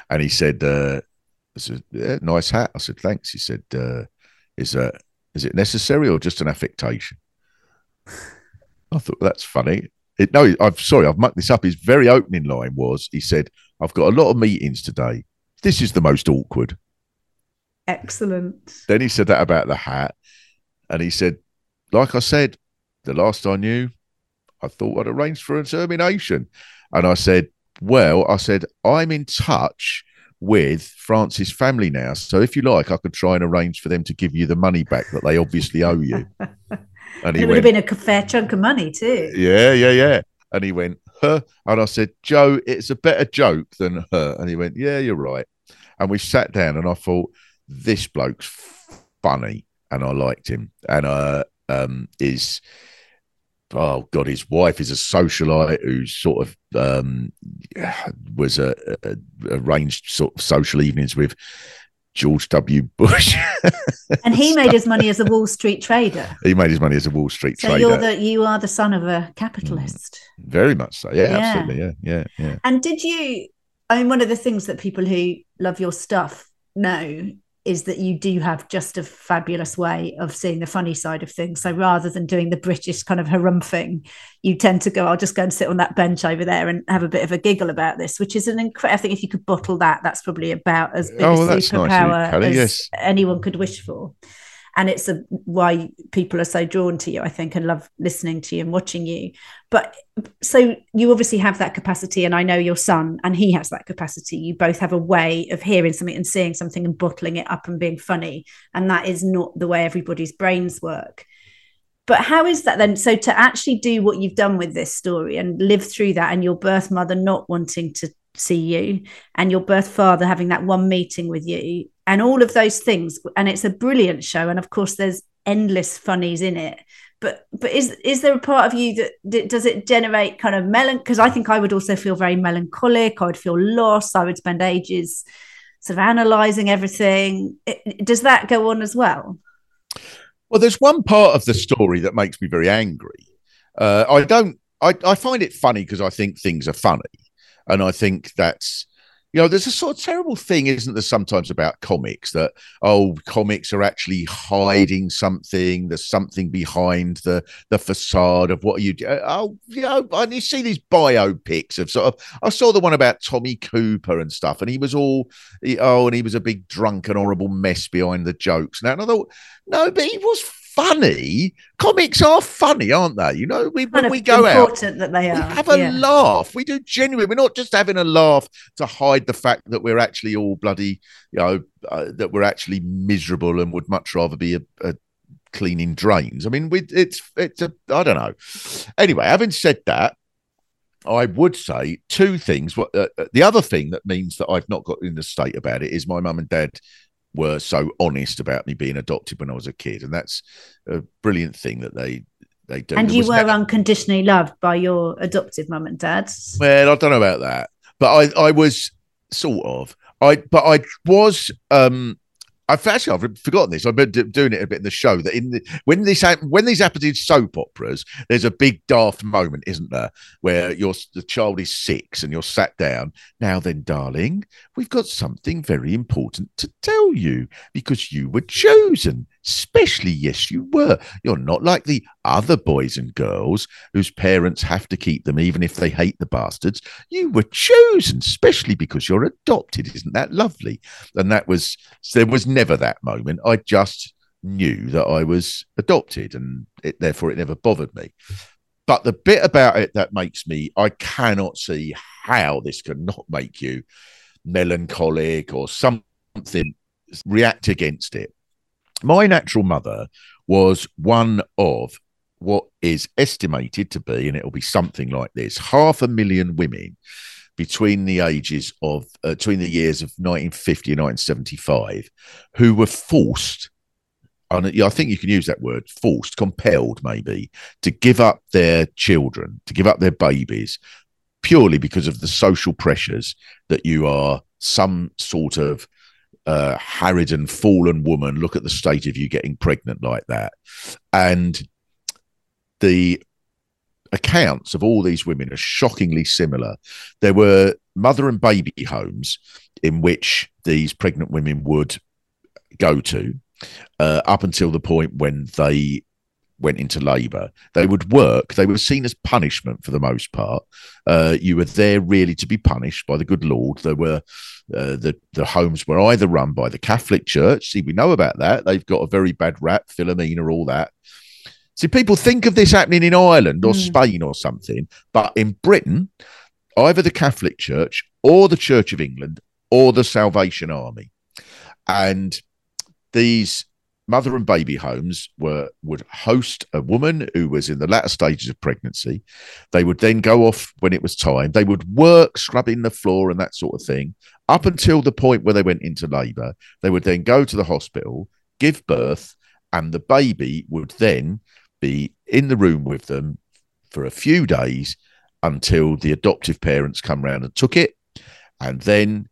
And he said, uh, I said, yeah, nice hat. I said, thanks. He said, uh, is, uh, is it necessary or just an affectation? I thought, that's funny. It, no, I'm sorry, I've mucked this up. His very opening line was, he said, I've got a lot of meetings today. This is the most awkward. Excellent. Then he said that about the hat. And he said, like I said, the last I knew, I thought I'd arranged for a termination. And I said, well, I said, I'm in touch with France's family now. So if you like, I could try and arrange for them to give you the money back that they obviously owe you. And, it would went, have been a fair chunk of money too. Yeah, yeah, yeah. And he went, huh? And I said, Joe, it's a better joke than her. And he went, yeah, you're right. And we sat down and I thought, this bloke's funny and I liked him. And uh, um, is oh god, his wife is a socialite who sort of um, was a, a, arranged sort of social evenings with George W. Bush. and he made his money as a Wall Street trader. He made his money as a Wall Street so trader. You're the you are the son of a capitalist. Mm, very much so. Yeah, yeah, absolutely. Yeah, yeah, yeah. And did you I mean, one of the things that people who love your stuff know is that you do have just a fabulous way of seeing the funny side of things. So rather than doing the British kind of harumphing, you tend to go, I'll just go and sit on that bench over there and have a bit of a giggle about this, which is an incredible. I think if you could bottle that, that's probably about as oh, big Oh, a that's nice you, superpower as yes. anyone could wish for. And it's a, why people are so drawn to you, I think, and love listening to you and watching you. But so you obviously have that capacity, and I know your son, and he has that capacity. You both have a way of hearing something and seeing something and bottling it up and being funny, and that is not the way everybody's brains work. But how is that then? So to actually do what you've done with this story and live through that, and your birth mother not wanting to see you, and your birth father having that one meeting with you, and all of those things, and it's a brilliant show, and of course there's endless funnies in it but but is is there a part of you that, does it generate kind of melan because i think i would also feel very melancholic i would feel lost i would spend ages sort of analyzing everything it, does that go on as well Well, there's one part of the story that makes me very angry. Uh, I don't. I, I find it funny because I think things are funny, and I think that's you know there's a sort of terrible thing, isn't there? Sometimes about comics that oh, comics are actually hiding something. There's something behind the the facade of what you do. Uh, oh, you know, and you see these biopics of sort of. I saw the one about Tommy Cooper and stuff, and he was all oh, and he was a big drunken, horrible mess behind the jokes. Now, and I thought, no, but he was funny. Comics are funny, aren't they? You know, we when we go out, important that they we are have a yeah. laugh. We do genuine. We're not just having a laugh to hide the fact that we're actually all bloody, you know, uh, that we're actually miserable and would much rather be a, a cleaning drains. I mean, we, it's it's a I don't know. Anyway, having said that, I would say two things. What uh, uh, the other thing that means that I've not got in the state about it is my mum and dad were so honest about me being adopted when I was a kid, and that's a brilliant thing that they they do. and you were never- unconditionally loved by your adoptive mum and dad well, I don't know about that, but I I was sort of I but I was um. I've actually I've forgotten this. I've been do- doing it a bit in the show that in the, when this when these happen in soap operas, there's a big daft moment, isn't there, where your the child is six and you're sat down. Now then, darling, we've got something very important to tell you because you were chosen. Especially, yes, you were. You're not like the other boys and girls whose parents have to keep them even if they hate the bastards. You were chosen, especially because you're adopted. Isn't that lovely? And that was, there was never that moment. I just knew that I was adopted and it, therefore it never bothered me. But the bit about it that makes me, I cannot see how this can not make you melancholic or something react against it. My natural mother was one of what is estimated to be, and it'll be something like this half a million women between the ages of uh, between the years of 1950 and 1975 who were forced and I think you can use that word forced, compelled maybe to give up their children, to give up their babies purely because of the social pressures that you are some sort of uh, harridan fallen woman. Look at the state of you getting pregnant like that. And the accounts of all these women are shockingly similar. There were mother and baby homes in which these pregnant women would go to uh, up until the point when they went into labour. They would work. They were seen as punishment for the most part. Uh, you were there really to be punished by the good Lord. There were uh, the the homes were either run by the Catholic Church. See, we know about that. They've got a very bad rap, Philomena, all that. See, people think of this happening in Ireland or Mm. Spain or something, but in Britain, either the Catholic Church or the Church of England or the Salvation Army, and these mother and baby homes were would host a woman who was in the latter stages of pregnancy. They would then go off when it was time. They would work scrubbing the floor and that sort of thing up until the point where they went into labour. They would then go to the hospital, give birth, and the baby would then be in the room with them for a few days until the adoptive parents come round and took it. And then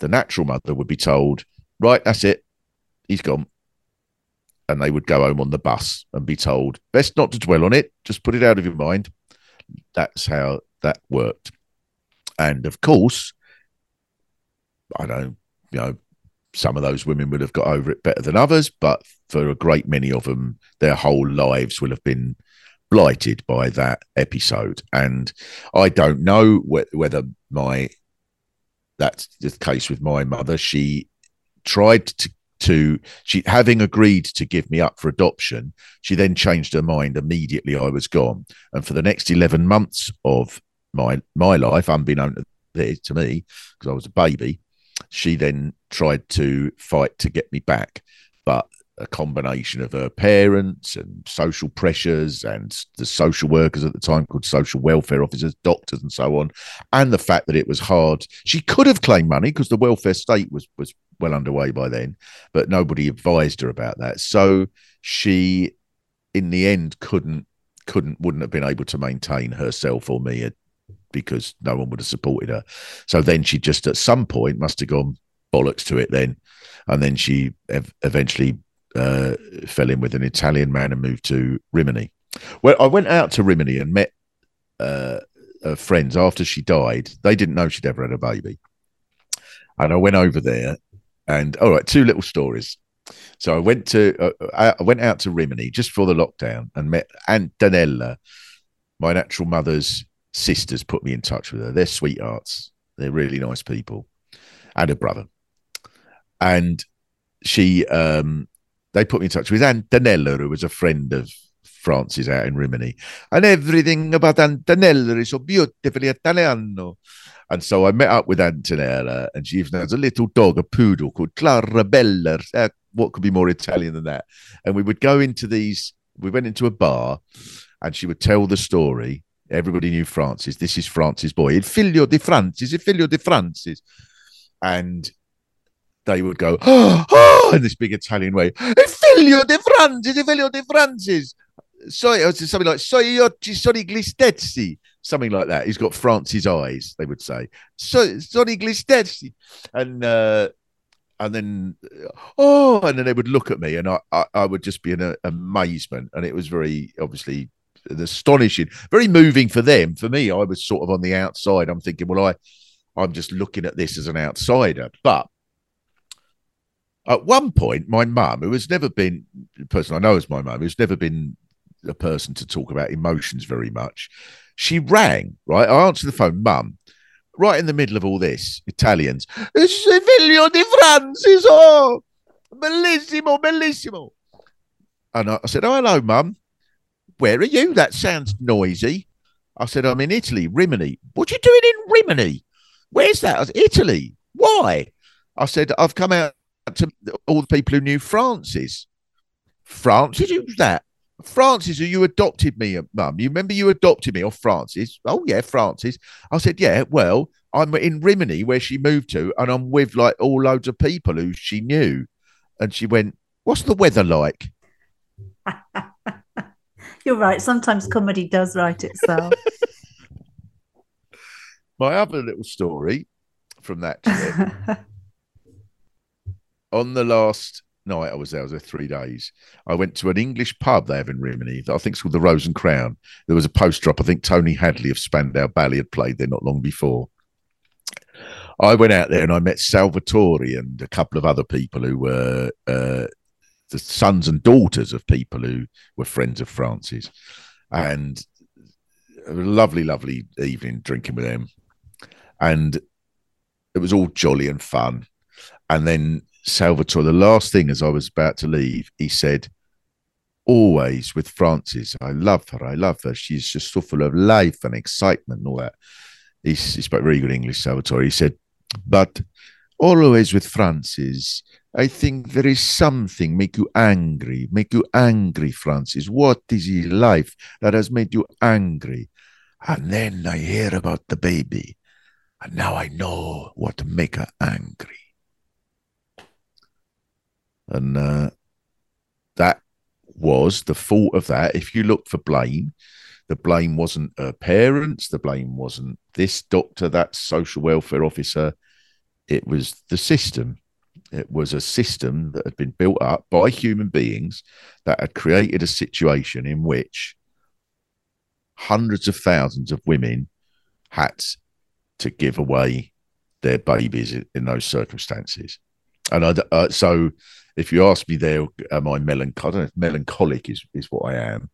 the natural mother would be told, right, that's it, he's gone. And they would go home on the bus and be told, best not to dwell on it, just put it out of your mind. That's how that worked. And of course, I don't, you know, some of those women would have got over it better than others, but for a great many of them, their whole lives will have been blighted by that episode. And I don't know wh- whether my that's the case with my mother. She tried to to she having agreed to give me up for adoption she then changed her mind immediately i was gone. And for the next 11 months of my my life unbeknown to, to me because i was a baby she then tried to fight to get me back. But a combination of her parents and social pressures and the social workers at the time called social welfare officers, doctors, and so on, and the fact that it was hard. She could have claimed money because the welfare state was was well underway by then, but nobody advised her about that. So she, in the end, couldn't couldn't wouldn't have been able to maintain herself or me uh, because no one would have supported her. So then she just at some point must have gone bollocks to it then, and then she ev- eventually uh, fell in with an Italian man and moved to Rimini. Well, I went out to Rimini and met uh, friends after she died. They didn't know she'd ever had a baby. And I went over there and, all right, two little stories. So I went to, uh, I went out to Rimini just for the lockdown and met Antonella, my natural mother's sisters put me in touch with her. They're sweethearts. They're really nice people. And a brother. And she um they put me in touch with Antonella, who was a friend of Francis out in Rimini. And everything about Antonella is so beautifully Italiano. And so I met up with Antonella, and she even has a little dog, a poodle called Clarabella. Uh, what could be more Italian than that? And we would go into these, we went into a bar, and she would tell the story. Everybody knew Francis. This is Francis' boy. Il figlio di Francis, il figlio di Francis. And they would go, oh, oh, in this big Italian way, figlio di Francis, figlio di Francis. So it was something like "Soy oggi sono glistezzi," something like that. He's got France's eyes, they would say. So sono glistezzi, and uh, and then oh, and then they would look at me, and I I, I would just be in a, amazement, and it was very obviously astonishing, very moving for them. For me, I was sort of on the outside. I'm thinking, well, I I'm just looking at this as an outsider, but at one point, my mum, who has never been the person I know as my mum, who's never been a person to talk about emotions very much, she rang, right? I answered the phone, mum, right in the middle of all this, Italians, Figlio di Francis, oh, bellissimo, bellissimo. And I, I said, oh, hello, mum. Where are you? That sounds noisy. I said, I'm in Italy, Rimini. What are you doing in Rimini? Where's that? Said, Italy. Why? I said, I've come out to all the people who knew Francis. Francis, who's that? Francis, who you adopted me, mum. You remember you adopted me, or Francis? Oh yeah, Francis. I said, yeah. Well, I'm in Rimini where she moved to, and I'm with like all loads of people who she knew. And she went, "What's the weather like?" You're right. Sometimes comedy does write itself. My other little story from that trip on the last night I was there, I was there three days. I went to an English pub they have in Rimini. I think it's called the Rose and Crown. There was a post drop. I think Tony Hadley of Spandau Ballet had played there not long before. I went out there and I met Salvatore and a couple of other people who were uh, the sons and daughters of people who were friends of Francis. And a lovely, lovely evening drinking with them. And it was all jolly and fun. And then Salvatore, the last thing as I was about to leave, he said, Always with Francis, I love her, I love her. She's just so full of life and excitement and all that. He, he spoke very good English, Salvatore. He said, But always with Francis, I think there is something make you angry, make you angry, Francis. What is his life that has made you angry? And then I hear about the baby, and now I know what make her angry. And uh, that was the fault of that. If you look for blame, the blame wasn't her parents, the blame wasn't this doctor, that social welfare officer. It was the system. It was a system that had been built up by human beings that had created a situation in which hundreds of thousands of women had to give away their babies in, those circumstances. And I, uh, so, if you ask me, there, am I melancholic? Melancholic is is what I am,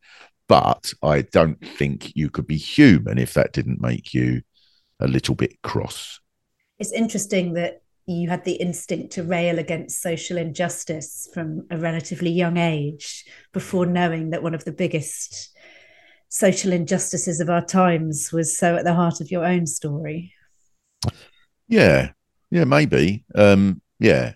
but I don't think you could be human if that didn't make you a little bit cross. It's interesting that you had the instinct to rail against social injustice from a relatively young age before knowing that one of the biggest social injustices of our times was so at the heart of your own story. Yeah, yeah, maybe. Um, yeah,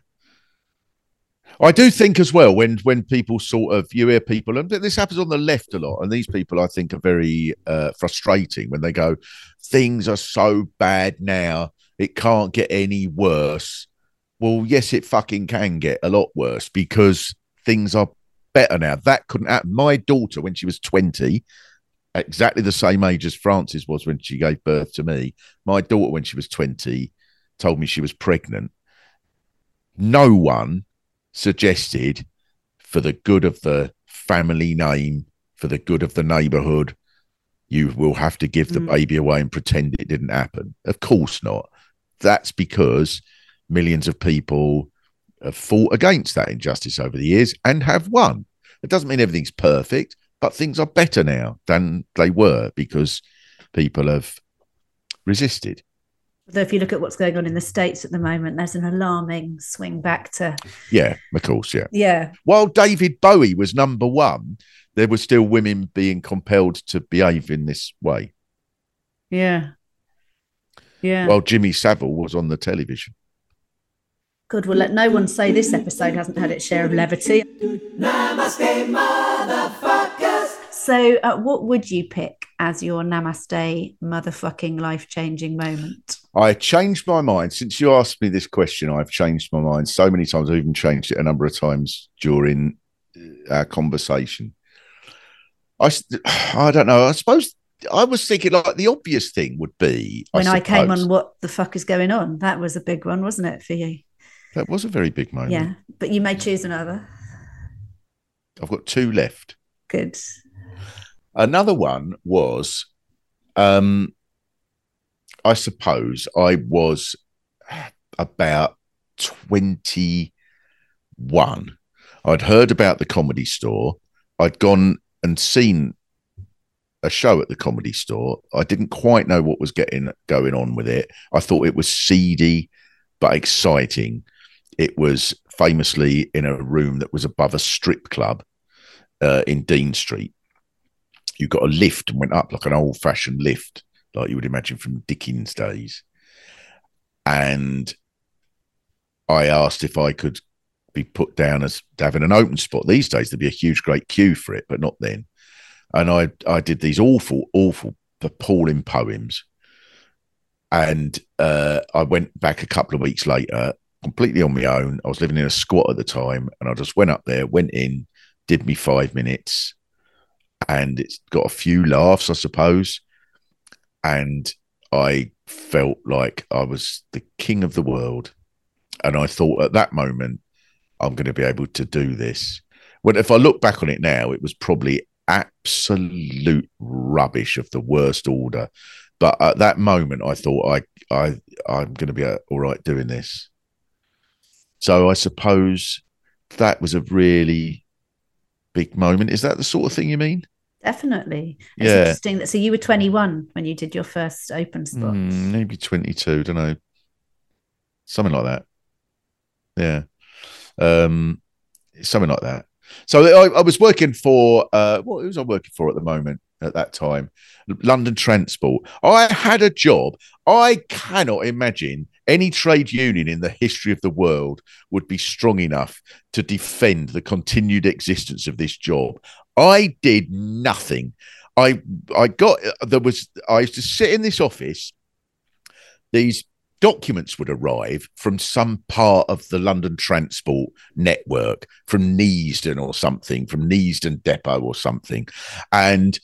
I do think as well when when people sort of you hear people and this happens on the left a lot, and these people I think are very uh, frustrating when they go, things are so bad now, it can't get any worse. Well, yes, it fucking can get a lot worse because things are better now. That couldn't happen. My daughter, when she was twenty, exactly the same age as Frances was when she gave birth to me. My daughter, when she was twenty, told me she was pregnant. No one suggested for the good of the family name, for the good of the neighborhood, you will have to give the mm. baby away and pretend it didn't happen. Of course not. That's because millions of people have fought against that injustice over the years and have won. It doesn't mean everything's perfect, but things are better now than they were because people have resisted. Although, if you look at what's going on in the States at the moment, there's an alarming swing back to. Yeah, of course. Yeah. Yeah. While David Bowie was number one, there were still women being compelled to behave in this way. Yeah. Yeah. While Jimmy Savile was on the television. Good. Well, let no one say this episode hasn't had its share of levity. Namaste, motherfuckers. So, uh, what would you pick as your namaste motherfucking life changing moment? I changed my mind since you asked me this question. I've changed my mind so many times. I've even changed it a number of times during uh, our conversation. I, I don't know. I suppose I was thinking like the obvious thing would be when I, I came on. What the fuck is going on? That was a big one, wasn't it for you? That was a very big moment. Yeah, but you may choose another. I've got two left. Good. Another one was, um, I suppose I was about 21. I'd heard about the comedy store. I'd gone and seen a show at the comedy store. I didn't quite know what was getting going on with it. I thought it was seedy but exciting. It was famously in a room that was above a strip club uh, in Dean Street you got a lift and went up like an old fashioned lift, like you would imagine from Dickens days. And I asked if I could be put down as having an open spot. These days there'd be a huge, great queue for it, but not then. And I I did these awful, awful, appalling poems. And uh, I went back a couple of weeks later, completely on my own. I was living in a squat at the time, and I just went up there, went in, did me five minutes, and it's got a few laughs, I suppose. And I felt like I was the king of the world. And I thought at that moment, I'm going to be able to do this. When if I look back on it now, it was probably absolute rubbish of the worst order. But at that moment, I thought I I I'm going to be uh, all right doing this. So I suppose that was a really big moment. Is that the sort of thing you mean? Definitely. It's yeah. interesting that so you were 21 when you did your first open spot. Mm, maybe 22, don't know. Something like that. Yeah. Um something like that. So I, I was working for uh what was I working for at the moment at that time? London Transport. I had a job. I cannot imagine any trade union in the history of the world would be strong enough to defend the continued existence of this job. I did nothing. I I got there was I used to sit in this office. These documents would arrive from some part of the London Transport network, from Neasden or something, from Neasden Depot or something, and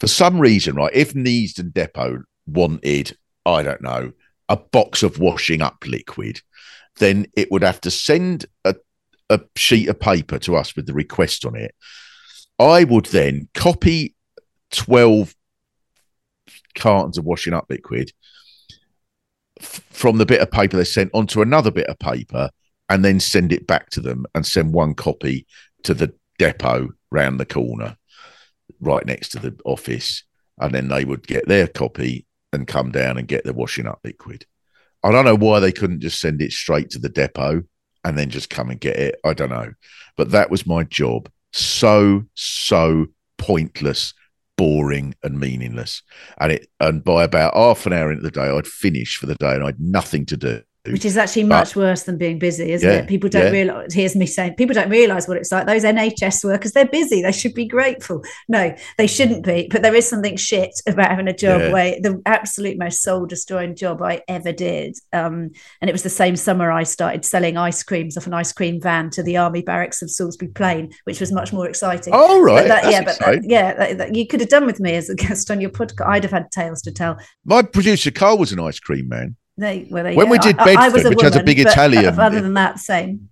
for some reason, right, if Neasden Depot wanted, I don't know, a box of washing up liquid, then it would have to send a, a sheet of paper to us with the request on it. I would then copy 12 cartons of washing up liquid, f- from the bit of paper they sent onto another bit of paper and then send it back to them and send one copy to the depot round the corner right next to the office and then they would get their copy and come down and get the washing up liquid. I don't know why they couldn't just send it straight to the depot and then just come and get it. I don't know. But that was my job. So so pointless boring and meaningless. And it and by about half an hour into the day i'd finish for the day and i had nothing to do which is actually But- much worse than being busy, isn't Yeah, it? People don't yeah. realize. Here's me saying, people don't realize what it's like. Those NHS workers, they're busy. They should be grateful. No, they shouldn't be. But there is something shit about having a job Yeah. where the absolute most soul destroying job I ever did. Um, and it was the same summer I started selling ice creams off an ice cream van to the army barracks of Salisbury Plain, which was much more exciting. oh right But that, yeah, but that, yeah, that, that you could have done with me as a guest on your podcast. I'd have had tales to tell. my producer carl was an ice cream man They, well, there you When we did I- I, I was Bedford, which has a big Italian- Other than that, same.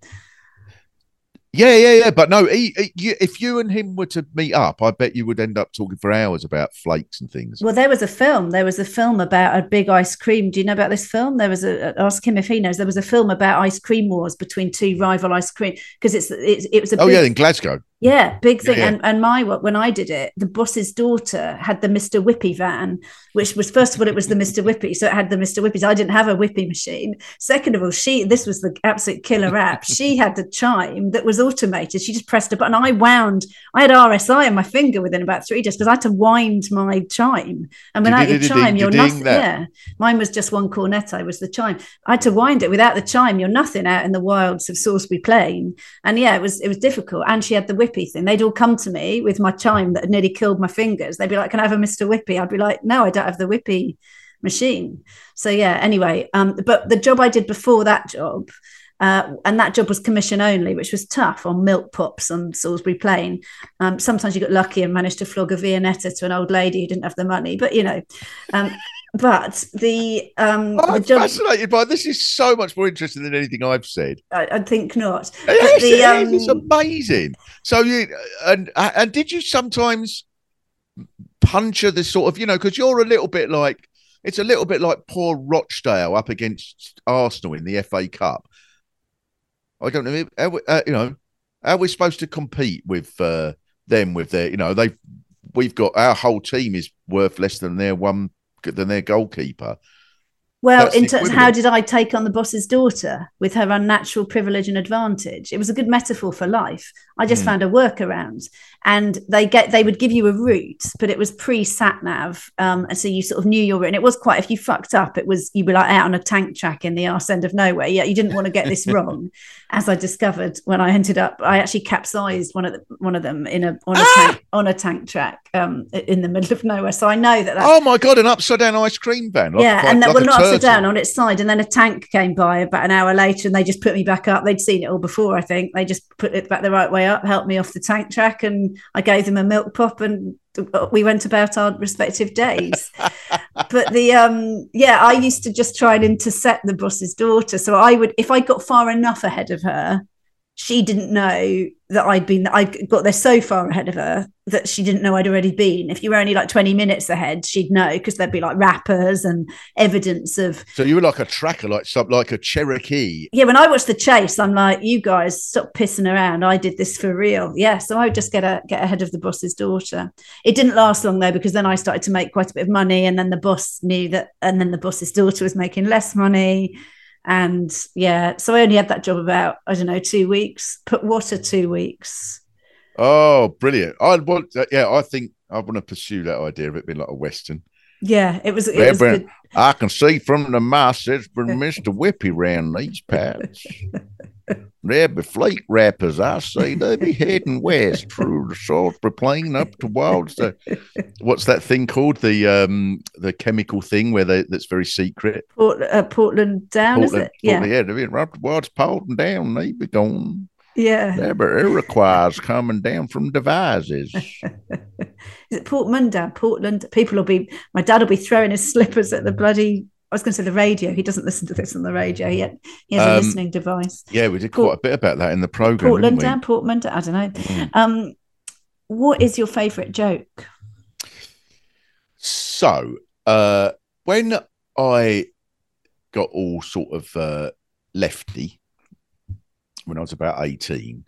Yeah, yeah, yeah. But no, he, he- you, if you and him were to meet up, I bet you would end up talking for hours about flakes and things. Well, there was a film. There was a film about a big ice cream. Do you know about this film? There was a ask him if he knows. There was a film about ice cream wars between two rival ice cream because it's, it's it was a oh big, yeah, in Glasgow. Yeah big thing. Yeah, yeah. And and my when I did it, the boss's daughter had the Mister Whippy van, which was first of all it was the Mister Whippy, so it had the Mister Whippies. I didn't have a Whippy machine. Second of all, she this was the absolute killer app. she had the chime that was automated. She just pressed a button. I wound. I had RSI on my finger within about three days because I had to wind my chime. And without your chime, you're nothing. Yeah, mine was just one cornetto was the chime. I had to wind it. Without the chime, you're nothing out in the wilds of Salisbury Plain. And yeah, it was it was difficult. And she had the whippy thing. They'd all come to me with my chime that had nearly killed my fingers. They'd be like, "Can I have a Mister Whippy?" I'd be like, "No, I don't have the whippy machine." So yeah. Anyway, um, but the job I did before that job. Uh, and that job was commission only, which was tough on milk pops on Salisbury Plain. Um, sometimes you got lucky and managed to flog a Viennetta to an old lady who didn't have the money, but you know. Um, but the um, the I'm fascinated by this. Is so much more interesting than anything I've said. I, I think not. Yes, the, it is. It's um, amazing. So you and and did you sometimes puncture this sort of you know because you're a little bit like it's a little bit like poor Rochdale up against Arsenal in the FA Cup. I don't know. How, we- uh, you know, how we're supposed to compete with uh, them with their you know they've we've got our whole team is worth less than their one than their goalkeeper. Well, That's in terms, how did I take on the boss's daughter with her unnatural privilege and advantage? It was a good metaphor for life. I just Hmm. found a workaround, and they get they would give you a route, but it was pre sat nav, um, and so you sort of knew your route. And it was quite if you fucked up, it was you were like out on a tank track in the arse end of nowhere. Yeah, you didn't want to get this wrong, as I discovered when I ended up. I actually capsized one of the, one of them in a on a Ah! tank on a tank track um, in the middle of nowhere. So I know that. Oh my god, an upside down ice cream van. like- yeah, like- and that like were not upside down on its side. And then a tank came by about an hour later and they just put me back up. They'd seen it all before, I think. They just put it back the right way up, helped me off the tank track, and I gave them a milk pop and we went about our respective days. but the um yeah, I used to just try and intercept the boss's daughter. So I would if I got far enough ahead of her, she didn't know that I'd been I got there so far ahead of her that she didn't know I'd already been. If you were only like 20 minutes ahead, she'd know because there'd be like wrappers and evidence of So you were like a tracker, like some like a Cherokee. yeah, when I watched the chase, I'm like, you guys stop pissing around. I did this for real. Yeah. So I would just get a, get ahead of the boss's daughter. It didn't last long though, because then I started to make quite a bit of money. And then the boss knew that, and then the boss's daughter was making less money. And yeah, so I only had that job about, I don't know, two weeks. But what a two weeks. Oh, brilliant! I want, uh, yeah, I think I want to pursue that idea of it being like a western. Yeah, it was, it Yeah, was I can see from the mouse it's been Mister Whippy round these parts. There be flake wrappers, I see. They be heading west through the Salisbury Plain up towards the what's that thing called? The um the chemical thing where they that's very secret. Port, uh, Portland down, is it? Yeah. Portland, yeah, they be right towards Portland down. They be going. Yeah. There be Iroquois coming down from devices. Is it Portman down? Portland. People will be. My dad will be throwing his slippers at the bloody. I was going to say the radio. He doesn't listen to this on the radio yet. He has a Um, listening device. Yeah, we did Port- quite a bit about that in the program. Portland down, Portman. I don't know. Mm. Um, what is your favourite joke? So, uh, when I got all sort of uh, lefty when I was about 18,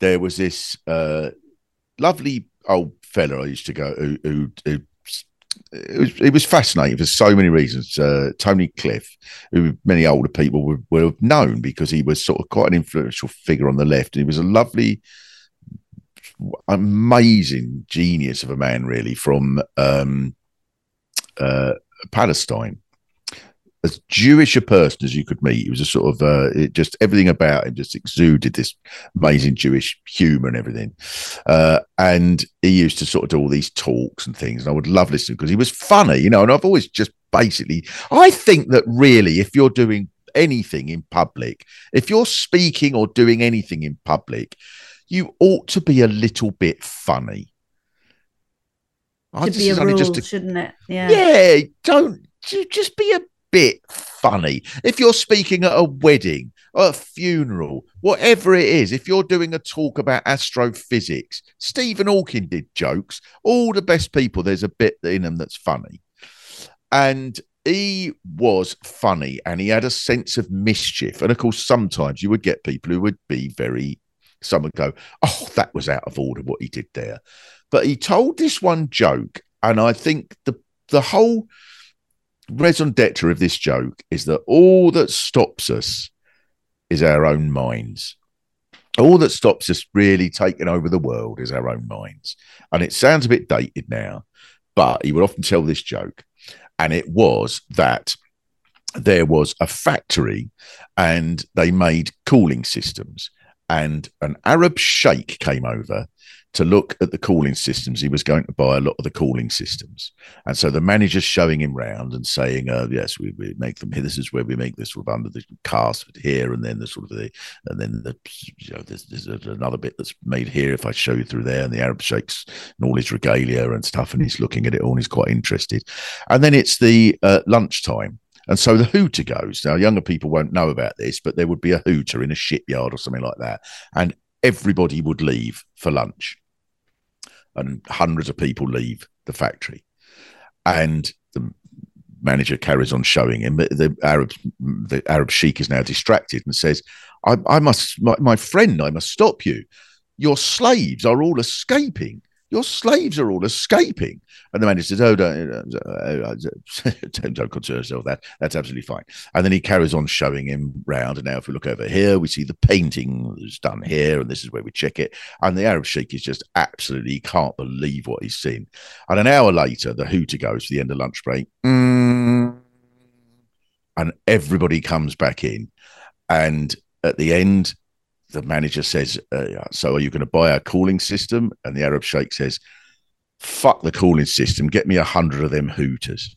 there was this uh, lovely old fella I used to go who, who, who it was, it was fascinating for so many reasons. Uh, Tony Cliff, who many older people would, would have known because he was sort of quite an influential figure on the left. And he was a lovely, amazing genius of a man, really, from um, uh, Palestine as Jewish a person as you could meet. He was a sort of uh, it just everything about him just exuded this amazing Jewish humor and everything. Uh, and he used to sort of do all these talks and things, and I would love listening because he was funny, you know. And I've always just basically, I think that really, if you're doing anything in public, if you're speaking or doing anything in public, you ought to be a little bit funny. Should be a rule, a, shouldn't it? Yeah. Yeah. Don't just be a bit funny. If you're speaking at a wedding, a funeral, whatever it is, if you're doing a talk about astrophysics, Stephen Hawking did jokes. All the best people, there's a bit in them that's funny. And he was funny and he had a sense of mischief. And of course, sometimes you would get people who would be very, some would go, Oh, that was out of order what he did there. But he told this one joke. And I think the the whole raison d'etre of this joke is that all that stops us is our own minds. All that stops us really taking over the world is our own minds. And it sounds a bit dated now, but he would often tell this joke. And it was that there was a factory and they made cooling systems. And an Arab sheikh came over to look at the cooling systems. He was going to buy a lot of the cooling systems. And so the manager's showing him round and saying, uh, yes, we, we make them here. This is where we make this sort of under the cast here. And then the sort of the, and then the, you know, there's, there's another bit that's made here. If I show you through there and the Arab sheikhs and all his regalia and stuff. And he's looking at it all and he's quite interested. And then it's the uh, lunchtime. And so the hooter goes. Now, younger people won't know about this, but there would be a hooter in a shipyard or something like that. And everybody would leave for lunch and hundreds of people leave the factory. And the manager carries on showing him. The Arab, the Arab sheik is now distracted and says, I, I must, my, my friend, I must stop you. Your slaves are all escaping. Your slaves are all escaping. And the manager says, Oh, don't, uh, uh, don't, don't concern yourself that. That's absolutely fine. And then he carries on showing him round. And now, if we look over here, we see the painting that's done here. And this is where we check it. And the Arab sheik is just absolutely, can't believe what he's seen. And an hour later, the hooter goes for the end of lunch break. Mm, and everybody comes back in. And at the end, the manager says, uh, "So are you going to buy a cooling system?" And the Arab sheikh says, "Fuck the cooling system. Get me a hundred of them hooters."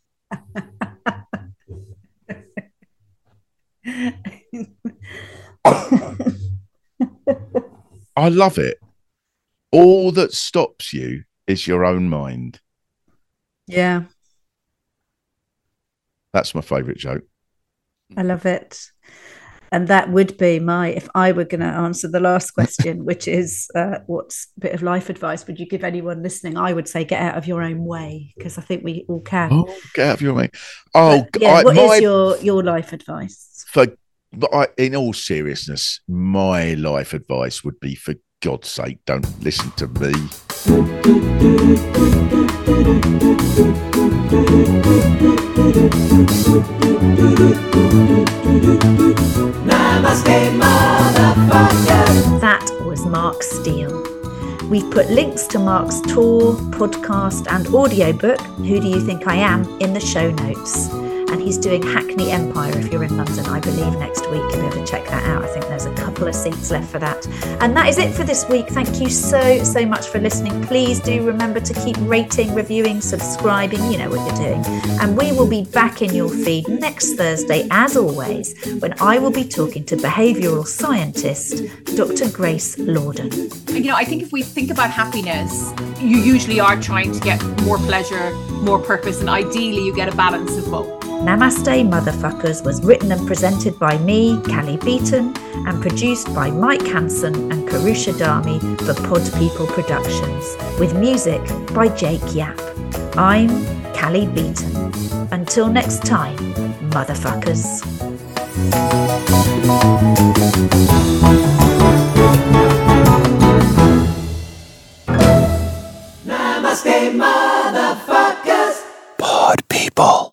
I love it. All that stops you is your own mind. Yeah. That's my favourite joke. I love it and that would be my if i were going to answer the last question which is uh, what's a bit of life advice would you give anyone listening? I would say get out of your own way because i think we all can. Oh get out of your way. Oh but, yeah I, what my, is your your life advice? For but I, in all seriousness my life advice would be for god's sake don't listen to me that was Mark Steel. We've put links to Mark's tour, podcast, and audiobook, Who Do You Think I Am, in the show notes and he's doing Hackney Empire if you're in London, I believe, next week. You'll be able to check that out. I think there's a couple of seats left for that. And that is it for this week. Thank you so, so much for listening. Please do remember to keep rating, reviewing, subscribing. You know what you're doing. And we will be back in your feed next Thursday, as always, when I will be talking to behavioural scientist Dr. Grace Lordan. You know, I think if we think about happiness, you usually are trying to get more pleasure, more purpose, and ideally you get a balance of both. Namaste Motherfuckers was written and presented by me, Cally Beaton, and produced by Mike Hanson and Kourosh Adhamy for Pod People Productions, with music by Jake Yapp. I'm Cally Beaton. Until next time, motherfuckers. Namaste, motherfuckers. Pod people.